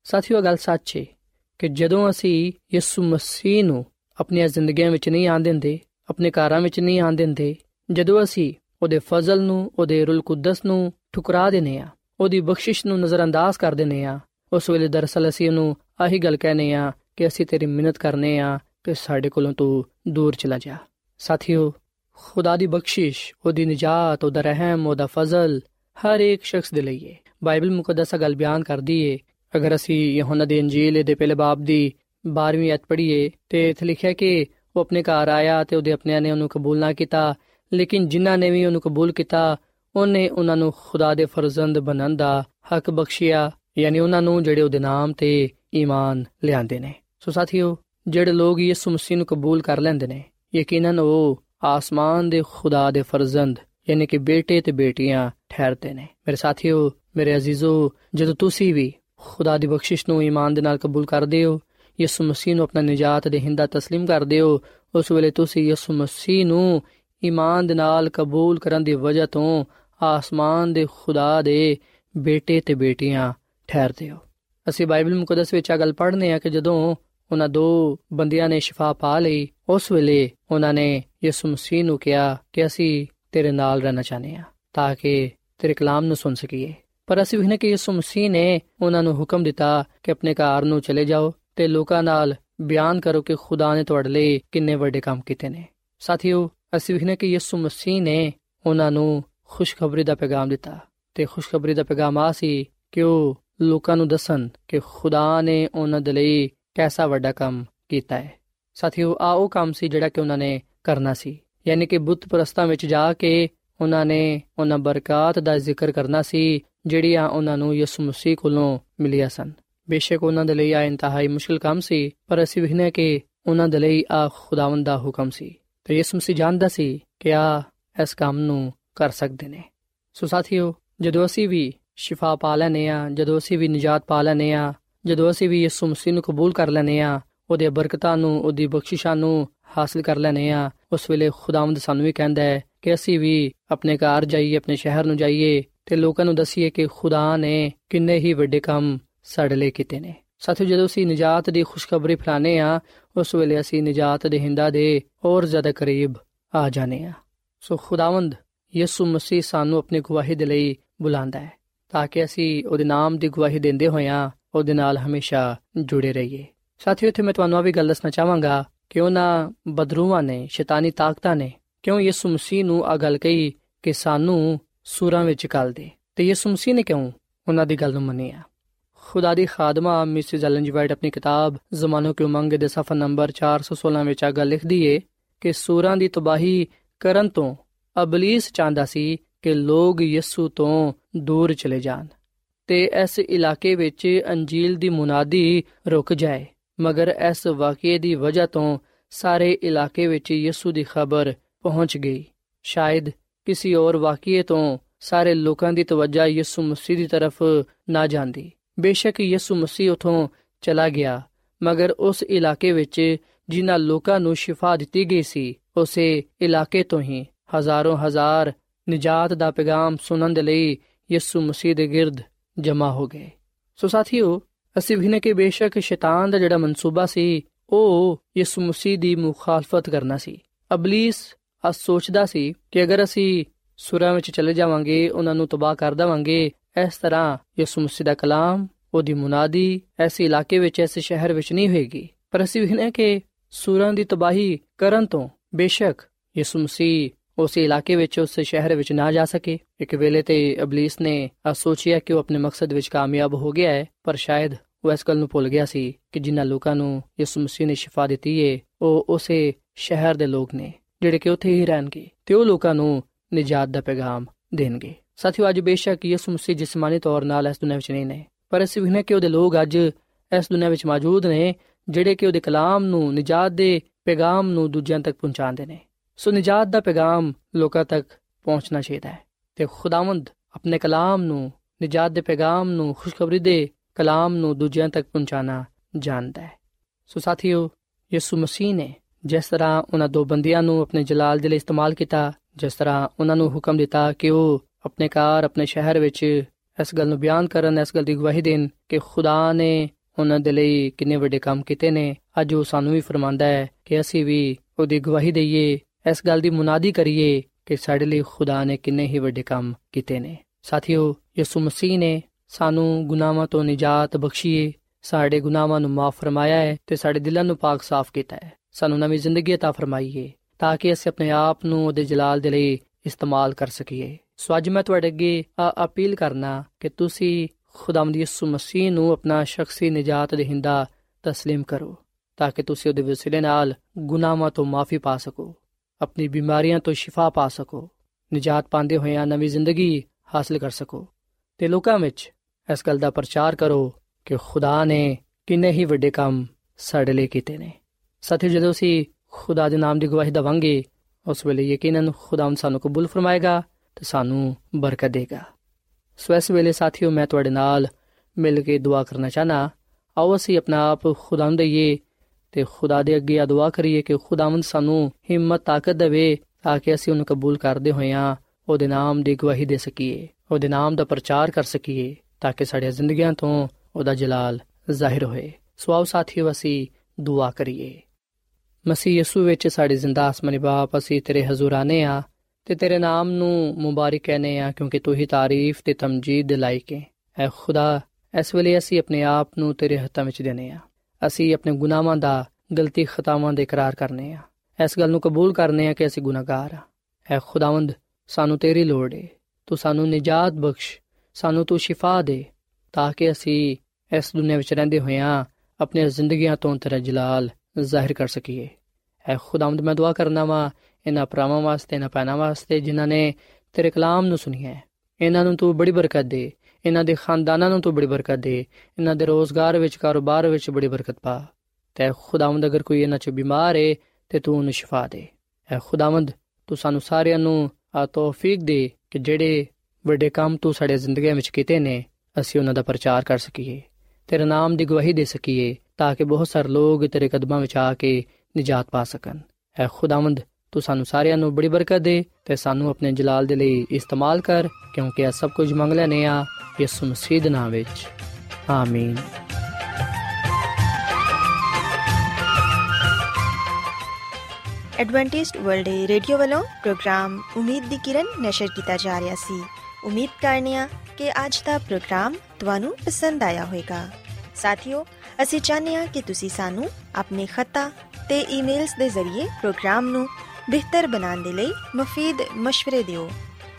ਸਾਥੀਓ ਗੱਲ ਸੱਚ ਹੈ ਕਿ ਜਦੋਂ ਅਸੀਂ ਯਿਸੂ ਮਸੀਹ ਨੂੰ ਆਪਣੀਆਂ ਜ਼ਿੰਦਗੀਆਂ ਵਿੱਚ ਨਹੀਂ ਆਣ ਦਿੰਦੇ, ਆਪਣੇ ਘਰਾਂ ਵਿੱਚ ਨਹੀਂ ਆਣ ਦਿੰਦੇ, ਜਦੋਂ ਅਸੀਂ ਉਹਦੇ ਫਜ਼ਲ ਨੂੰ, ਉਹਦੇ ਰੂਲ ਕੁਦਸ ਨੂੰ ਠੁਕਰਾ ਦਿੰਨੇ ਆ ਉਹਦੀ ਬਖਸ਼ਿਸ਼ ਨੂੰ ਨਜ਼ਰਅੰਦਾਜ਼ ਕਰ ਦਿੰਨੇ ਆ ਉਸ ਵੇਲੇ ਦਰਸਲ ਅਸੀਂ ਉਹਨੂੰ ਆਹੀ ਗੱਲ ਕਹਨੇ ਆ ਕਿ ਅਸੀਂ ਤੇਰੀ ਮਿਹਨਤ ਕਰਨੇ ਆ ਕਿ ਸਾਡੇ ਕੋਲੋਂ ਤੂੰ ਦੂਰ ਚਲਾ ਜਾ। ਸਾਥੀਓ, ਖੁਦਾ ਦੀ ਬਖਸ਼ਿਸ਼, ਉਹਦੀ ਨਜਾਤ, ਉਹਦਾ ਰਹਿਮ, ਉਹਦਾ ਫਜ਼ਲ ਹਰ ਇੱਕ ਸ਼ਖਸ ਦੇ ਲਈ ਹੈ ਬਾਈਬਲ ਮੁਕੱਦਸ ਗੱਲ ਬਿਆਨ ਕਰਦੀ ਹੈ ਅਗਰ ਅਸੀਂ ਯਹੋਨਾ ਦੀ ਇੰਜੀਲ ਦੇ ਪਹਿਲੇ ਬਾਬ ਦੀ 12ਵੀਂ ਅਧ ਪੜ੍ਹੀਏ, ਤੇ ਇੱਥੇ ਲਿਖਿਆ ਕਿ ਉਹ ਆਪਣੇ ਘਰ ਆਇਆ ਤੇ ਉਹਦੇ ਆਪਣਿਆਂ ਨੇ ਉਹਨੂੰ ਕਬੂਲ ਨਾ ਕੀਤਾ, ਲੇਕਿਨ ਜਿਨ੍ਹਾਂ ਨੇ ਵੀ ਉਹਨੂੰ ਕਬੂਲ ਕੀਤਾ, ਉਹਨੇ ਉਹਨਾਂ ਨੂੰ ਖੁਦਾ ਦੇ ਫਰਜ਼ੰਦ ਬਣਨ ਦਾ ਹੱਕ ਬਖਸ਼ਿਆ, ਯਾਨੀ ਉਹਨਾਂ ਨੂੰ ਜਿਹੜੇ ਉਹਦੇ ਨਾਮ ਤੇ ਈਮਾਨ ਲਿਆਂਦੇ ਨੇ। ਸੋ ਸਾਥੀਓ ਜਿਹੜੇ ਲੋਕ ਯਿਸੂ ਮਸੀਹ ਨੂੰ ਕਬੂਲ ਕਰ ਲੈਂਦੇ ਨੇ ਯਕੀਨਨ ਉਹ ਆਸਮਾਨ ਦੇ ਖੁਦਾ ਦੇ ਫਰਜ਼ੰਦ ਯਾਨੀ ਕਿ ਬੇਟੇ ਤੇ ਬੇਟੀਆਂ ਠਹਿਰਦੇ ਨੇ ਮੇਰੇ ਸਾਥੀਓ ਮੇਰੇ ਅਜ਼ੀਜ਼ੋ ਜਦੋਂ ਤੁਸੀਂ ਵੀ ਖੁਦਾ ਦੀ ਬਖਸ਼ਿਸ਼ ਨੂੰ ਈਮਾਨ ਦੇ ਨਾਲ ਕਬੂਲ ਕਰਦੇ ਹੋ ਯਿਸੂ ਮਸੀਹ ਨੂੰ ਆਪਣਾ ਨਜਾਤ ਦੇ ਹਿੰਦਾ تسلیم ਕਰਦੇ ਹੋ ਉਸ ਵੇਲੇ ਤੁਸੀਂ ਯਿਸੂ ਮਸੀਹ ਨੂੰ ਈਮਾਨ ਦੇ ਨਾਲ ਕਬੂਲ ਕਰਨ ਦੀ ਵਜ੍ਹਾ ਤੋਂ ਆਸਮਾਨ ਦੇ ਖੁਦਾ ਦੇ ਬੇਟੇ ਤੇ ਬੇਟੀਆਂ ਠਹਿਰਦੇ ਹੋ ਅਸੀਂ ਬਾਈਬਲ ਮੁਕੱਦਸ ਵਿੱਚ ਆ ਗੱਲ ਪੜ੍ਹਨੇ ਆ ਕਿ ਜਦੋਂ ਉਹਨਾਂ ਦੋ ਬੰਦਿਆਂ ਨੇ ਸ਼ਿਫਾ ਪਾ ਲਈ। ਉਸ ਵੇਲੇ ਉਹਨਾਂ ਨੇ ਯਿਸੂ ਮਸੀਹ ਨੂੰ ਕਿਹਾ ਕਿ ਅਸੀਂ ਤੇਰੇ ਨਾਲ ਰਹਿਣਾ ਚਾਹਨੇ ਆ ਤਾਂ ਕਿ ਤੇਰੇ ਕਲਾਮ ਨੂੰ ਸੁਣ ਸਕੀਏ। ਪਰ ਅਸੀਂ ਵੀ ਨੇ ਕਿ ਯਿਸੂ ਮਸੀਹ ਨੇ ਉਹਨਾਂ ਨੂੰ ਹੁਕਮ ਦਿੱਤਾ ਕਿ ਆਪਣੇ ਘਰ ਨੂੰ ਚਲੇ ਜਾਓ ਤੇ ਲੋਕਾਂ ਨਾਲ ਬਿਆਨ ਕਰੋ ਕਿ ਖੁਦਾ ਨੇ ਤੁਹਾਡੇ ਲਈ ਕਿੰਨੇ ਵੱਡੇ ਕੰਮ ਕੀਤੇ ਨੇ। ਸਾਥੀਓ, ਅਸੀਂ ਵੀ ਨੇ ਕਿ ਯਿਸੂ ਮਸੀਹ ਨੇ ਉਹਨਾਂ ਨੂੰ ਖੁਸ਼ਖਬਰੀ ਦਾ ਪੈਗਾਮ ਦਿੱਤਾ ਤੇ ਖੁਸ਼ਖਬਰੀ ਦਾ ਪੈਗਾਮ ਆ ਸੀ ਕਿ ਉਹ ਲੋਕਾਂ ਨੂੰ ਦੱਸਣ ਕਿ ਖੁਦਾ ਨੇ ਉਹਨਾਂ ਦੇ ਲਈ ਕੈਸਾ ਵੱਡਾ ਕੰਮ ਕੀਤਾ ਹੈ। ਸਾਥੀਓ ਆ ਉਹ ਕੰਮ ਸੀ ਜਿਹੜਾ ਕਿ ਉਹਨਾਂ ਨੇ ਕਰਨਾ ਸੀ। ਯਾਨੀ ਕਿ ਬੁੱਤ ਪ੍ਰਸਤਾਂ ਵਿੱਚ ਜਾ ਕੇ ਉਹਨਾਂ ਨੇ ਉਹਨਾਂ ਬਰਕਾਤ ਦਾ ਜ਼ਿਕਰ ਕਰਨਾ ਸੀ, ਜਿਹੜੀਆਂ ਉਹਨਾਂ ਨੂੰ ਯਿਸੂ ਮਸੀਹ ਕੋਲੋਂ ਮਿਲੀਆਂ ਸਨ। ਬੇਸ਼ੱਕ ਉਹਨਾਂ ਦੇ ਲਈ ਆ ਇੰਤਹਾਈ ਮੁਸ਼ਕਲ ਕੰਮ ਸੀ, ਪਰ ਅਸੀਂ ਵਹਿਨੇ ਕਿ ਉਹਨਾਂ ਦੇ ਲਈ ਆ ਖੁਦਾਵੰਦ ਦਾ ਹੁਕਮ ਸੀ। ਤੇ ਯਿਸੂ ਮਸੀਹ ਜਾਣਦਾ ਸੀ ਕਿ ਆ ਇਸ ਕੰਮ ਨੂੰ ਕਰ ਸਕਦੇ ਨੇ। ਸੋ ਸਾਥੀਓ, ਜਦੋਂ ਅਸੀਂ ਵੀ ਸ਼ਿਫਾ ਪਾ ਲੈਨੇ ਆ ਜਦੋਂ ਅਸੀਂ ਵੀ ਨਜਾਤ ਪਾ ਲੈਨੇ ਆ ਜਦੋਂ ਅਸੀਂ ਵੀ ਯਿਸੂ ਮਸੀਹ ਨੂੰ ਕਬੂਲ ਕਰ ਲੈਨੇ ਆ ਉਹਦੇ ਬਰਕਤਾਂ ਨੂੰ, ਉਹਦੀ ਬਖਸ਼ਿਸ਼ਾਂ ਨੂੰ ਹਾਸਲ ਕਰ ਲੈਨੇ ਆ ਉਸ ਵੇਲੇ ਖੁਦਾਵੰਦ ਸਾਨੂੰ ਵੀ ਕਹਿੰਦਾ ਹੈ ਕਿ ਅਸੀਂ ਵੀ ਆਪਣੇ ਘਰ ਜਾਈਏ, ਆਪਣੇ ਸ਼ਹਿਰ ਨੂੰ ਜਾਈਏ ਤੇ ਲੋਕਾਂ ਨੂੰ ਦਸੀਏ ਕਿ ਖੁਦਾ ਨੇ ਕਿੰਨੇ ਹੀ ਵੱਡੇ ਕੰਮ ਸਾਡੇ ਲਈ ਕੀਤੇ ਨੇ। ਸਾਥੀਓ, ਜਦੋਂ ਅਸੀਂ ਨਜਾਤ ਦੀ ਖੁਸ਼ਖਬਰੀ ਫਲਾਣੇ ਆ ਉਸ ਵੇਲੇ ਅਸੀਂ ਨਜਾਤ ਦੇ ਹਿੰਦਾ ਦੇ ਹੋਰ ਜ਼ਿਆਦਾ ਕਰੀਬ ਆ ਜਾਣੇ ਆ ਸੋ ਖੁਦਾਵੰਦ ਯਿਸੂ ਮਸੀਹ ਸਾਨੂੰ ਆਪਣੀ ਗਵਾਹੀ ਦੇ ਲਈ ਬੁਲਾਉਂਦਾ ਹੈ, ਤਾਂ ਕਿ ਅਸੀਂ ਉਹਦੇ ਨਾਮ ਦੀ ਗਵਾਹੀ ਦਿੰਦੇ ਹੋਇਆਂ ਉਹਦੇ ਨਾਲ ਹਮੇਸ਼ਾ ਜੁੜੇ ਰਹੀਏ। ਸਾਥੀਓ, ਇੱਥੇ ਮੈਂ ਤੁਹਾਨੂੰ ਆ ਵੀ ਗੱਲ ਦੱਸਣਾ ਚਾਹਾਂਗਾ ਕਿ ਉਹਨਾਂ ਬਦਰੂਆਂ ਨੇ, ਸ਼ੈਤਾਨੀ ਤਾਕਤਾਂ ਨੇ ਕਿਉਂ ਯਿਸੂ ਮਸੀਹ ਨੂੰ ਆ ਗੱਲ ਕਹੀ ਕਿ ਸਾਨੂੰ ਸੂਰਾਂ ਵਿੱਚ ਕੱਲ ਦੇ? ਤੇ ਯਿਸੂ ਮਸੀਹ ਨੇ ਕਿਉਂ ਉਹਨਾਂ ਦੀ ਗੱਲ ਨੂੰ ਮੰਨਿਆ? ਖੁਦਾ ਦੀ ਖਾਦਮਾ ਮਿਸਿਸ ਐਲਨ ਜੀ ਵਾਈਟ ਆਪਣੀ ਕਿਤਾਬ ਜ਼ਮਾਨੋ ਕੇ ਉਮੰਗ ਦੇ ਸਫਾ ਨੰਬਰ 416 ਵਿੱਚ ਆ ਗੱਲ ਲਿਖਦੀ ਏ ਕਿ ਸੂਰਾਂ ਦੀ ਤਬਾਹੀ ਕਰਨ ਤੋਂ ਅਬਲਿਸ ਚਾਹੁੰਦਾ ਸੀ ਕਿ ਲੋਕ ਯਿਸੂ ਤੋਂ ਦੂਰ ਚਲੇ ਜਾਣ। ਤੇ ਇਸ ਇਲਾਕੇ ਵਿੱਚ ਅੰਜੀਲ ਦੀ ਮੁਨਾਦੀ ਰੁਕ ਜਾਏ। ਮਗਰ ਇਸ ਵਾਕਿਏ ਦੀ ਵਜ੍ਹਾ ਤੋਂ ਸਾਰੇ ਇਲਾਕੇ ਵਿੱਚ ਯਿਸੂ ਦੀ ਖਬਰ ਪਹੁੰਚ ਗਈ। ਸ਼ਾਇਦ ਕਿਸੇ ਹੋਰ ਵਾਕਿਏ ਤੋਂ ਸਾਰੇ ਲੋਕਾਂ ਦੀ ਤਵੱਜਾ ਯਿਸੂ ਮਸੀਹ ਦੀ ਤਰਫ ਨਾ ਜਾਂਦੀ। ਬੇਸ਼ੱਕ ਯਿਸੂ ਮਸੀਹ ਉਥੋਂ ਚਲਾ ਗਿਆ, ਮਗਰ ਉਸ ਇਲਾਕੇ ਵਿੱਚ ਜਿਨ੍ਹਾਂ ਲੋਕਾਂ ਨੂੰ ਸ਼ਿਫਾ ਦਿੱਤੀ ਗਈ ਸੀ, ਉਸੇ ਇਲਾਕੇ ਤੋਂ ਹੀ ਹਜ਼ਾਰਾਂ ਹਜ਼ਾਰ ਨਜਾਤ ਦਾ ਪੈਗਾਮ ਸੁਣਨ ਦੇ ਲਈ ਯਿਸੂ ਮਸੀਹ ਦੇ ਗਿਰਦ ਜਮਾ ਹੋ ਗਏ। ਸੋ ਸਾਥੀਓ, ਅਸੀਂ ਵੀ ਨੇ ਕਿ ਬੇਸ਼ੱਕ ਸ਼ੈਤਾਨ ਦਾ ਜਿਹੜਾ ਮਨਸੂਬਾ ਸੀ, ਉਹ ਯਿਸੂ ਮਸੀਹ ਦੀ ਮੁਖਾਲਫਤ ਕਰਨਾ ਸੀ। ਅਬਲਿਸ ਆ ਸੋਚਦਾ ਸੀ ਕਿ ਅਗਰ ਅਸੀਂ ਸੁਰਾਂ ਵਿੱਚ ਚਲੇ ਜਾਵਾਂਗੇ, ਉਹਨਾਂ ਨੂੰ ਤਬਾਹ ਕਰ ਦੇਵਾਂਗੇ, ਇਸ ਤਰ੍ਹਾਂ ਯਿਸੂ ਮਸੀਹ ਦਾ ਕਲਾਮ, ਉਹਦੀ ਮੁਨਾਦੀ ਐਸੇ ਇਲਾਕੇ ਵਿੱਚ ਐਸੇ ਸ਼ਹਿਰ ਵਿੱਚ ਨਹੀਂ ਹੋਏਗੀ। ਪਰ ਅਸੀਂ ਵੀ ਨੇ ਕਿ ਸੂਰਾਂ ਦੀ ਤਬਾਹੀ ਕਰਨ ਤੋਂ ਬੇਸ਼ੱਕ ਯਿਸੂ ਮਸੀਹ ਉਸ ਇਲਾਕੇ ਵਿੱਚ, ਉਸ ਸ਼ਹਿਰ ਵਿੱਚ ਨਾ ਜਾ ਸਕੇ। ਇੱਕ ਵੇਲੇ ਤੇ ਅਬਲਿਸ ਨੇ ਆ ਸੋਚਿਆ ਕਿ ਉਹ ਆਪਣੇ ਮਕਸਦ ਵਿੱਚ ਕਾਮਯਾਬ ਹੋ ਗਿਆ ਹੈ, ਪਰ ਸ਼ਾਇਦ ਉਹ ਇਸ ਗੱਲ ਨੂੰ ਭੁੱਲ ਗਿਆ ਸੀ ਕਿ ਜਿਨ੍ਹਾਂ ਲੋਕਾਂ ਨੂੰ ਯਿਸੂ ਮਸੀਹ ਨੇ ਸ਼ਿਫਾ ਦਿੱਤੀ ਏ, ਉਹ ਉਸੇ ਸ਼ਹਿਰ ਦੇ ਲੋਕ ਨੇ, ਜਿਹੜੇ ਕਿ ਉੱਥੇ ਹੀ ਰਹਿਣਗੇ ਤੇ ਉਹ ਲੋਕਾਂ ਨੂੰ ਨਜਾਤ ਦਾ ਪੈਗਾਮ ਦੇਣਗੇ। ਸਾਥੀਓ, ਅੱਜ ਬੇਸ਼ੱਕ ਯਿਸੂ ਮਸੀਹ ਜਿਸਮਾਨੀ ਤੌਰ 'ਤੇ ਇਸ ਦੁਨੀਆਂ ਵਿੱਚ ਨਹੀਂ ਨੇ, ਪਰ ਅਸੀਂ ਵੀ ਕਿ ਉਹਦੇ ਲੋਕ ਅੱਜ ਇਸ ਦੁਨੀਆਂ ਵਿੱਚ ਮੌਜੂਦ ਨੇ, ਜਿਹੜੇ ਕਿ ਉਹਦੇ ਕਲਾਮ ਨੂੰ, ਨਜਾਤ ਦੇ ਪੈਗਾਮ ਨੂੰ ਦੂਜਿਆਂ ਤੱਕ ਪਹੁੰਚਾਉਂਦੇ ਨੇ। ਸੋ ਨਜਾਤ ਦਾ ਪੈਗਾਮ ਲੋਕਾਂ ਤੱਕ ਪਹੁੰਚਣਾ ਚਾਹੀਦਾ ਹੈ। ਤੇ ਖੁਦਾਵੰਦ ਆਪਣੇ ਕਲਾਮ ਨੂੰ, ਨਜਾਤ ਦੇ ਪੈਗਾਮ ਨੂੰ, ਖੁਸ਼ਖਬਰੀ ਦੇ ਕਲਾਮ ਨੂੰ ਦੂਜਿਆਂ ਤੱਕ ਪਹੁੰਚਾਣਾ ਜਾਣਦਾ ਹੈ। ਸੋ ਸਾਥੀਓ, ਯਿਸੂ ਮਸੀਹ ਨੇ ਜਿਸ ਤਰ੍ਹਾਂ ਉਹਨਾਂ ਦੋ ਬੰਦਿਆਂ ਨੂੰ ਆਪਣੇ ਜਲਾਲ ਦੇ ਲਈ ਇਸਤੇਮਾਲ ਕੀਤਾ, ਜਿਸ ਤਰ੍ਹਾਂ ਉਹਨਾਂ ਨੂੰ ਹੁਕਮ ਦਿੱਤਾ ਕਿ ਉਹ ਆਪਣੇ ਘਰ, ਆਪਣੇ ਸ਼ਹਿਰ ਵਿੱਚ ਇਸ ਗੱਲ ਨੂੰ ਬਿਆਨ ਕਰਨ, ਇਸ ਗੱਲ ਦੀ ਗਵਾਹੀ ਦੇਣ ਕਿ ਖੁਦਾ ਨੇ ਉਹਨਾਂ ਦੇ ਲਈ ਕਿੰਨੇ ਵੱਡੇ ਕੰਮ ਕੀਤੇ ਨੇ, ਅੱਜ ਉਹ ਸਾਨੂੰ ਵੀ ਫਰਮਾਂਦਾ ਹੈ ਕਿ ਅਸੀਂ ਵੀ ਉਹਦੀ ਗਵਾਹੀ ਦਈਏ ਇਸ ਗੱਲ ਦੀ ਮੁਨਾਦੀ ਕਰੀਏ ਕਿ ਸਾਡੇ ਲਈ ਖੁਦਾ ਨੇ ਕਿੰਨੇ ਹੀ ਵੱਡੇ ਕੰਮ ਕੀਤੇ ਨੇ ਸਾਥੀਓ ਯਿਸੂ ਮਸੀਹ ਨੇ ਸਾਨੂੰ ਗੁਨਾਹਾਂ ਤੋਂ ਨਿਜਾਤ ਬਖਸ਼ੀਏ ਸਾਡੇ ਗੁਨਾਹਾਂ ਨੂੰ ਮਾਫ ਫਰਮਾਇਆ ਹੈ ਤੇ ਸਾਡੇ ਦਿਲਾਂ ਨੂੰ ਪਾਕ ਸਾਫ਼ ਕੀਤਾ ਹੈ ਸਾਨੂੰ ਨਵੀਂ ਜ਼ਿੰਦਗੀ عطا ਫਰਮਾਈਏ ਤਾਂ ਕਿ ਅਸੀਂ ਆਪਣੇ ਆਪ ਨੂੰ ਉਹਦੇ ਜਲਾਲ ਦੇ ਲਈ ਇਸਤੇਮਾਲ ਕਰ ਸਕੀਏ ਸੋ ਅੱਜ ਮੈਂ ਤੁਹਾਡੇ ਅੱਗੇ ਅਪੀਲ ਕਰਨਾ ਕਿ ਤੁਸੀਂ ਖੁਦਾਵੰਦ ਯਿਸੂ ਮਸੀਹ ਨੂੰ ਆਪਣਾ ਸ਼ਖਸੀ ਨਜਾਤ ਦੇਹਿੰਦਾ تسلیم ਕਰੋ ਤਾਂ ਕਿ ਤੁਸੀਂ ਉਹਦੇ ਵਸਿਲੇ ਨਾਲ ਗੁਨਾਹਾਂ ਤੋਂ ਮਾਫੀ ਪਾ ਸਕੋ ਆਪਣੀ ਬਿਮਾਰੀਆਂ ਤੋਂ ਸ਼ਿਫਾ ਪਾ ਸਕੋ, ਨਜਾਤ ਪਾਉਂਦੇ ਹੋਇਆਂ ਨਵੀਂ ਜ਼ਿੰਦਗੀ ਹਾਸਲ ਕਰ ਸਕੋ। ਤੇ ਲੋਕਾਂ ਵਿੱਚ ਇਸ ਗੱਲ ਦਾ ਪ੍ਰਚਾਰ ਕਰੋ ਕਿ ਖੁਦਾ ਨੇ ਕਿੰਨੇ ਹੀ ਵੱਡੇ ਕੰਮ ਸਾਡੇ ਲਈ ਕੀਤੇ ਨੇ। ਸਾਥੀ ਜਦੋਂ ਅਸੀਂ ਖੁਦਾ ਦੇ ਨਾਮ ਦੀ ਗਵਾਹੀ ਦਵਾਂਗੇ, ਉਸ ਵੇਲੇ ਯਕੀਨਨ ਖੁਦਾਵੰਦ ਸਾਨੂੰ ਕਬੂਲ ਫਰਮਾਏਗਾ ਤੇ ਸਾਨੂੰ ਬਰਕਤ ਦੇਗਾ। ਸੋ ਇਸ ਵੇਲੇ ਸਾਥੀਓ, ਮੈਂ ਤੁਹਾਡੇ ਨਾਲ ਮਿਲ ਕੇ ਦੁਆ ਕਰਨਾ ਚਾਹਨਾ ਆਓ ਅਸੀਂ ਆਪਣਾ ਆਪ ਖੁਦਾਵੰਦ ਦਈਏ ਤੇ ਖੁਦਾ ਦੇ ਅੱਗੇ ਆ ਦੁਆ ਕਰੀਏ ਕਿ ਖੁਦਾਵੰਦ ਸਾਨੂੰ ਹਿੰਮਤ, ਤਾਕਤ ਦੇਵੇ ਤਾਂ ਕਿ ਅਸੀਂ ਉਹਨੂੰ ਕਬੂਲ ਕਰਦੇ ਹੋਇਆਂ ਉਹਦੇ ਨਾਮ ਦੀ ਗਵਾਹੀ ਦੇ ਸਕੀਏ, ਉਹਦੇ ਨਾਮ ਦਾ ਪ੍ਰਚਾਰ ਕਰ ਸਕੀਏ ਤਾਂ ਕਿ ਸਾਡੀਆਂ ਜ਼ਿੰਦਗੀਆਂ ਤੋਂ ਉਹਦਾ ਜਲਾਲ ਜ਼ਾਹਿਰ ਹੋਏ। ਸੋ ਆਓ ਸਾਥੀਓ, ਅਸੀਂ ਦੁਆ ਕਰੀਏ। ਮਸੀਹ ਯਸੂ ਵਿੱਚ ਸਾਡੇ ਜ਼ਿੰਦਾ ਆਸਮਾਨੀ ਬਾਪ, ਅਸੀਂ ਤੇਰੇ ਹਜ਼ੂਰ ਆਨੇ ਆ ਤੇ ਤੇਰੇ ਨਾਮ ਨੂੰ ਮੁਬਾਰਕ ਕਹਨੇ ਆ ਕਿਉਂਕਿ ਤੂੰ ਹੀ ਤਾਰੀਫ ਤੇ ਤਮਜੀਦ ਦੇ ਲਾਇਕ ਹੈ ਐ ਖੁਦਾ, ਇਸ ਵੇਲੇ ਅਸੀਂ ਆਪਣੇ ਆਪ ਨੂੰ ਤੇਰੇ ਹੱਥਾਂ ਵਿੱਚ ਦੇਨੇ ਆ। ਅਸੀਂ ਆਪਣੇ ਗੁਨਾਹਾਂ ਦਾ ਗਲਤੀ ਖਤਾਵਾਂ ਦੇ ਇਕਰਾਰ ਕਰਨੇ ਆ। ਇਸ ਗੱਲ ਨੂੰ ਕਬੂਲ ਕਰਨੇ ਆ ਕਿ ਅਸੀਂ ਗੁਨਾਹਗਾਰ ਆ। ਐ ਖੁਦਾਵੰਦ, ਸਾਨੂੰ ਤੇਰੀ ਲੋੜ ਏ। ਤੂੰ ਸਾਨੂੰ ਨਿਜਾਤ ਬਖਸ਼, ਸਾਨੂੰ ਤੂੰ ਸ਼ਿਫਾ ਦੇ, ਤਾਂ ਕਿ ਅਸੀਂ ਇਸ ਦੁਨੀਆਂ ਵਿੱਚ ਰਹਿੰਦੇ ਹੋਇਆਂ ਆਪਣੀਆਂ ਜ਼ਿੰਦਗੀਆਂ ਤੋਂ ਤੇਰਾ ਜਲਾਲ ਜ਼ਾਹਿਰ ਕਰ ਸਕੀਏ। ਐ ਖੁਦਾਵੰਦ, ਮੈਂ ਦੁਆ ਕਰਨਾ ਵਾ ਇਹਨਾਂ ਭਰਾਵਾਂ ਵਾਸਤੇ, ਇਹਨਾਂ ਪੈਨਾ ਵਾਸਤੇ, ਜਿਨ੍ਹਾਂ ਨੇ ਤੇਰੇ ਕਲਾਮ ਨੂੰ ਸੁਣਿਆ ਇਹਨਾਂ ਨੂੰ ਤੂੰ ਬੜੀ ਬਰਕਤ ਦੇ ਇਹਨਾਂ ਦੇ ਖਾਨਦਾਨਾਂ ਨੂੰ ਤੂੰ ਬੜੀ ਬਰਕਤ ਦੇ, ਇਹਨਾਂ ਦੇ ਰੋਜ਼ਗਾਰ ਵਿੱਚ, ਕਾਰੋਬਾਰ ਵਿੱਚ ਬੜੀ ਬਰਕਤ ਪਾ। ਤੇ ਖੁਦਾਵੰਦ ਅਗਰ ਕੋਈ ਇਹਨਾਂ 'ਚ ਬਿਮਾਰ ਏ, ਤੇ ਤੂੰ ਉਹਨੂੰ ਸ਼ਿਫਾ ਦੇ। ਐ ਖੁਦਾਵੰਦ, ਤੂੰ ਸਾਨੂੰ ਸਾਰਿਆਂ ਨੂੰ ਆ ਤੌਫੀਕ ਦੇ ਕਿ ਜਿਹੜੇ ਵੱਡੇ ਕੰਮ ਤੂੰ ਸਾਡੇ ਜ਼ਿੰਦਗੀ ਵਿੱਚ ਕੀਤੇ ਨੇ, ਅਸੀਂ ਉਹਨਾਂ ਦਾ ਪ੍ਰਚਾਰ ਕਰ ਸਕੀਏ। ਤੇਰੇ ਨਾਮ ਦੀ ਗਵਾਹੀ ਦੇ ਸਕੀਏ, ਤਾਂ ਕਿ ਬਹੁਤ ਸਾਰੇ ਲੋਕ ਤੇਰੇ ਕਦਮਾਂ ਵਿੱਚ ਆ ਕੇ ਨਿਜਾਤ ਪਾ ਸਕਣ। ਐ ਖੁਦਾਵੰਦ, ਤੂੰ ਸਾਨੂੰ ਸਾਰਿਆਂ ਨੂੰ ਬੜੀ ਬਰਕਤ ਦੇ ਤੇ ਸਾਨੂੰ ਆਪਣੇ ਜਲਾਲ ਦੇ ਲਈ ਇਸਤੇਮਾਲ ਕਰ, ਕਿਉਂਕਿ ਇਹ ਸਭ ਕੁਝ ਮੰਗ ਲੈਨੇ ਆ ਯਿਸੂ ਮਸੀਹ ਦੇ ਨਾਮ ਵਿੱਚ। ਆਮੀਨ। ਐਡਵੈਂਟਿਸਟ ਵਰਲਡ ਰੇਡੀਓ ਵੱਲੋਂ ਪ੍ਰੋਗਰਾਮ ਉਮੀਦ ਦੀ ਕਿਰਨ ਨਿਸ਼ਰ ਕੀਤਾ ਜਾ ਰਿਹਾ ਸੀ। ਉਮੀਦ ਕਰਨੇ ਆ ਕਿ ਅੱਜ ਦਾ ਪ੍ਰੋਗਰਾਮ ਤੁਹਾਨੂੰ ਪਸੰਦ ਆਇਆ ਹੋਵੇਗਾ। ਸਾਥੀਓ, ਅਸੀਂ ਚਾਹੁੰਦੇ ਹਾਂ ਕਿ ਤੁਸੀਂ ਸਾਨੂੰ ਆਪਣੇ ਖਤਾ ਤੇ ਈਮੇਲਸ ਦੇ ਜ਼ਰੀਏ ਪ੍ਰੋਗਰਾਮ ਨੂੰ ਬਿਹਤਰ ਬਣਾਉਣ ਦੇ ਲਈ ਮਫੀਦ مشਵਰੇ ਦਿਓ।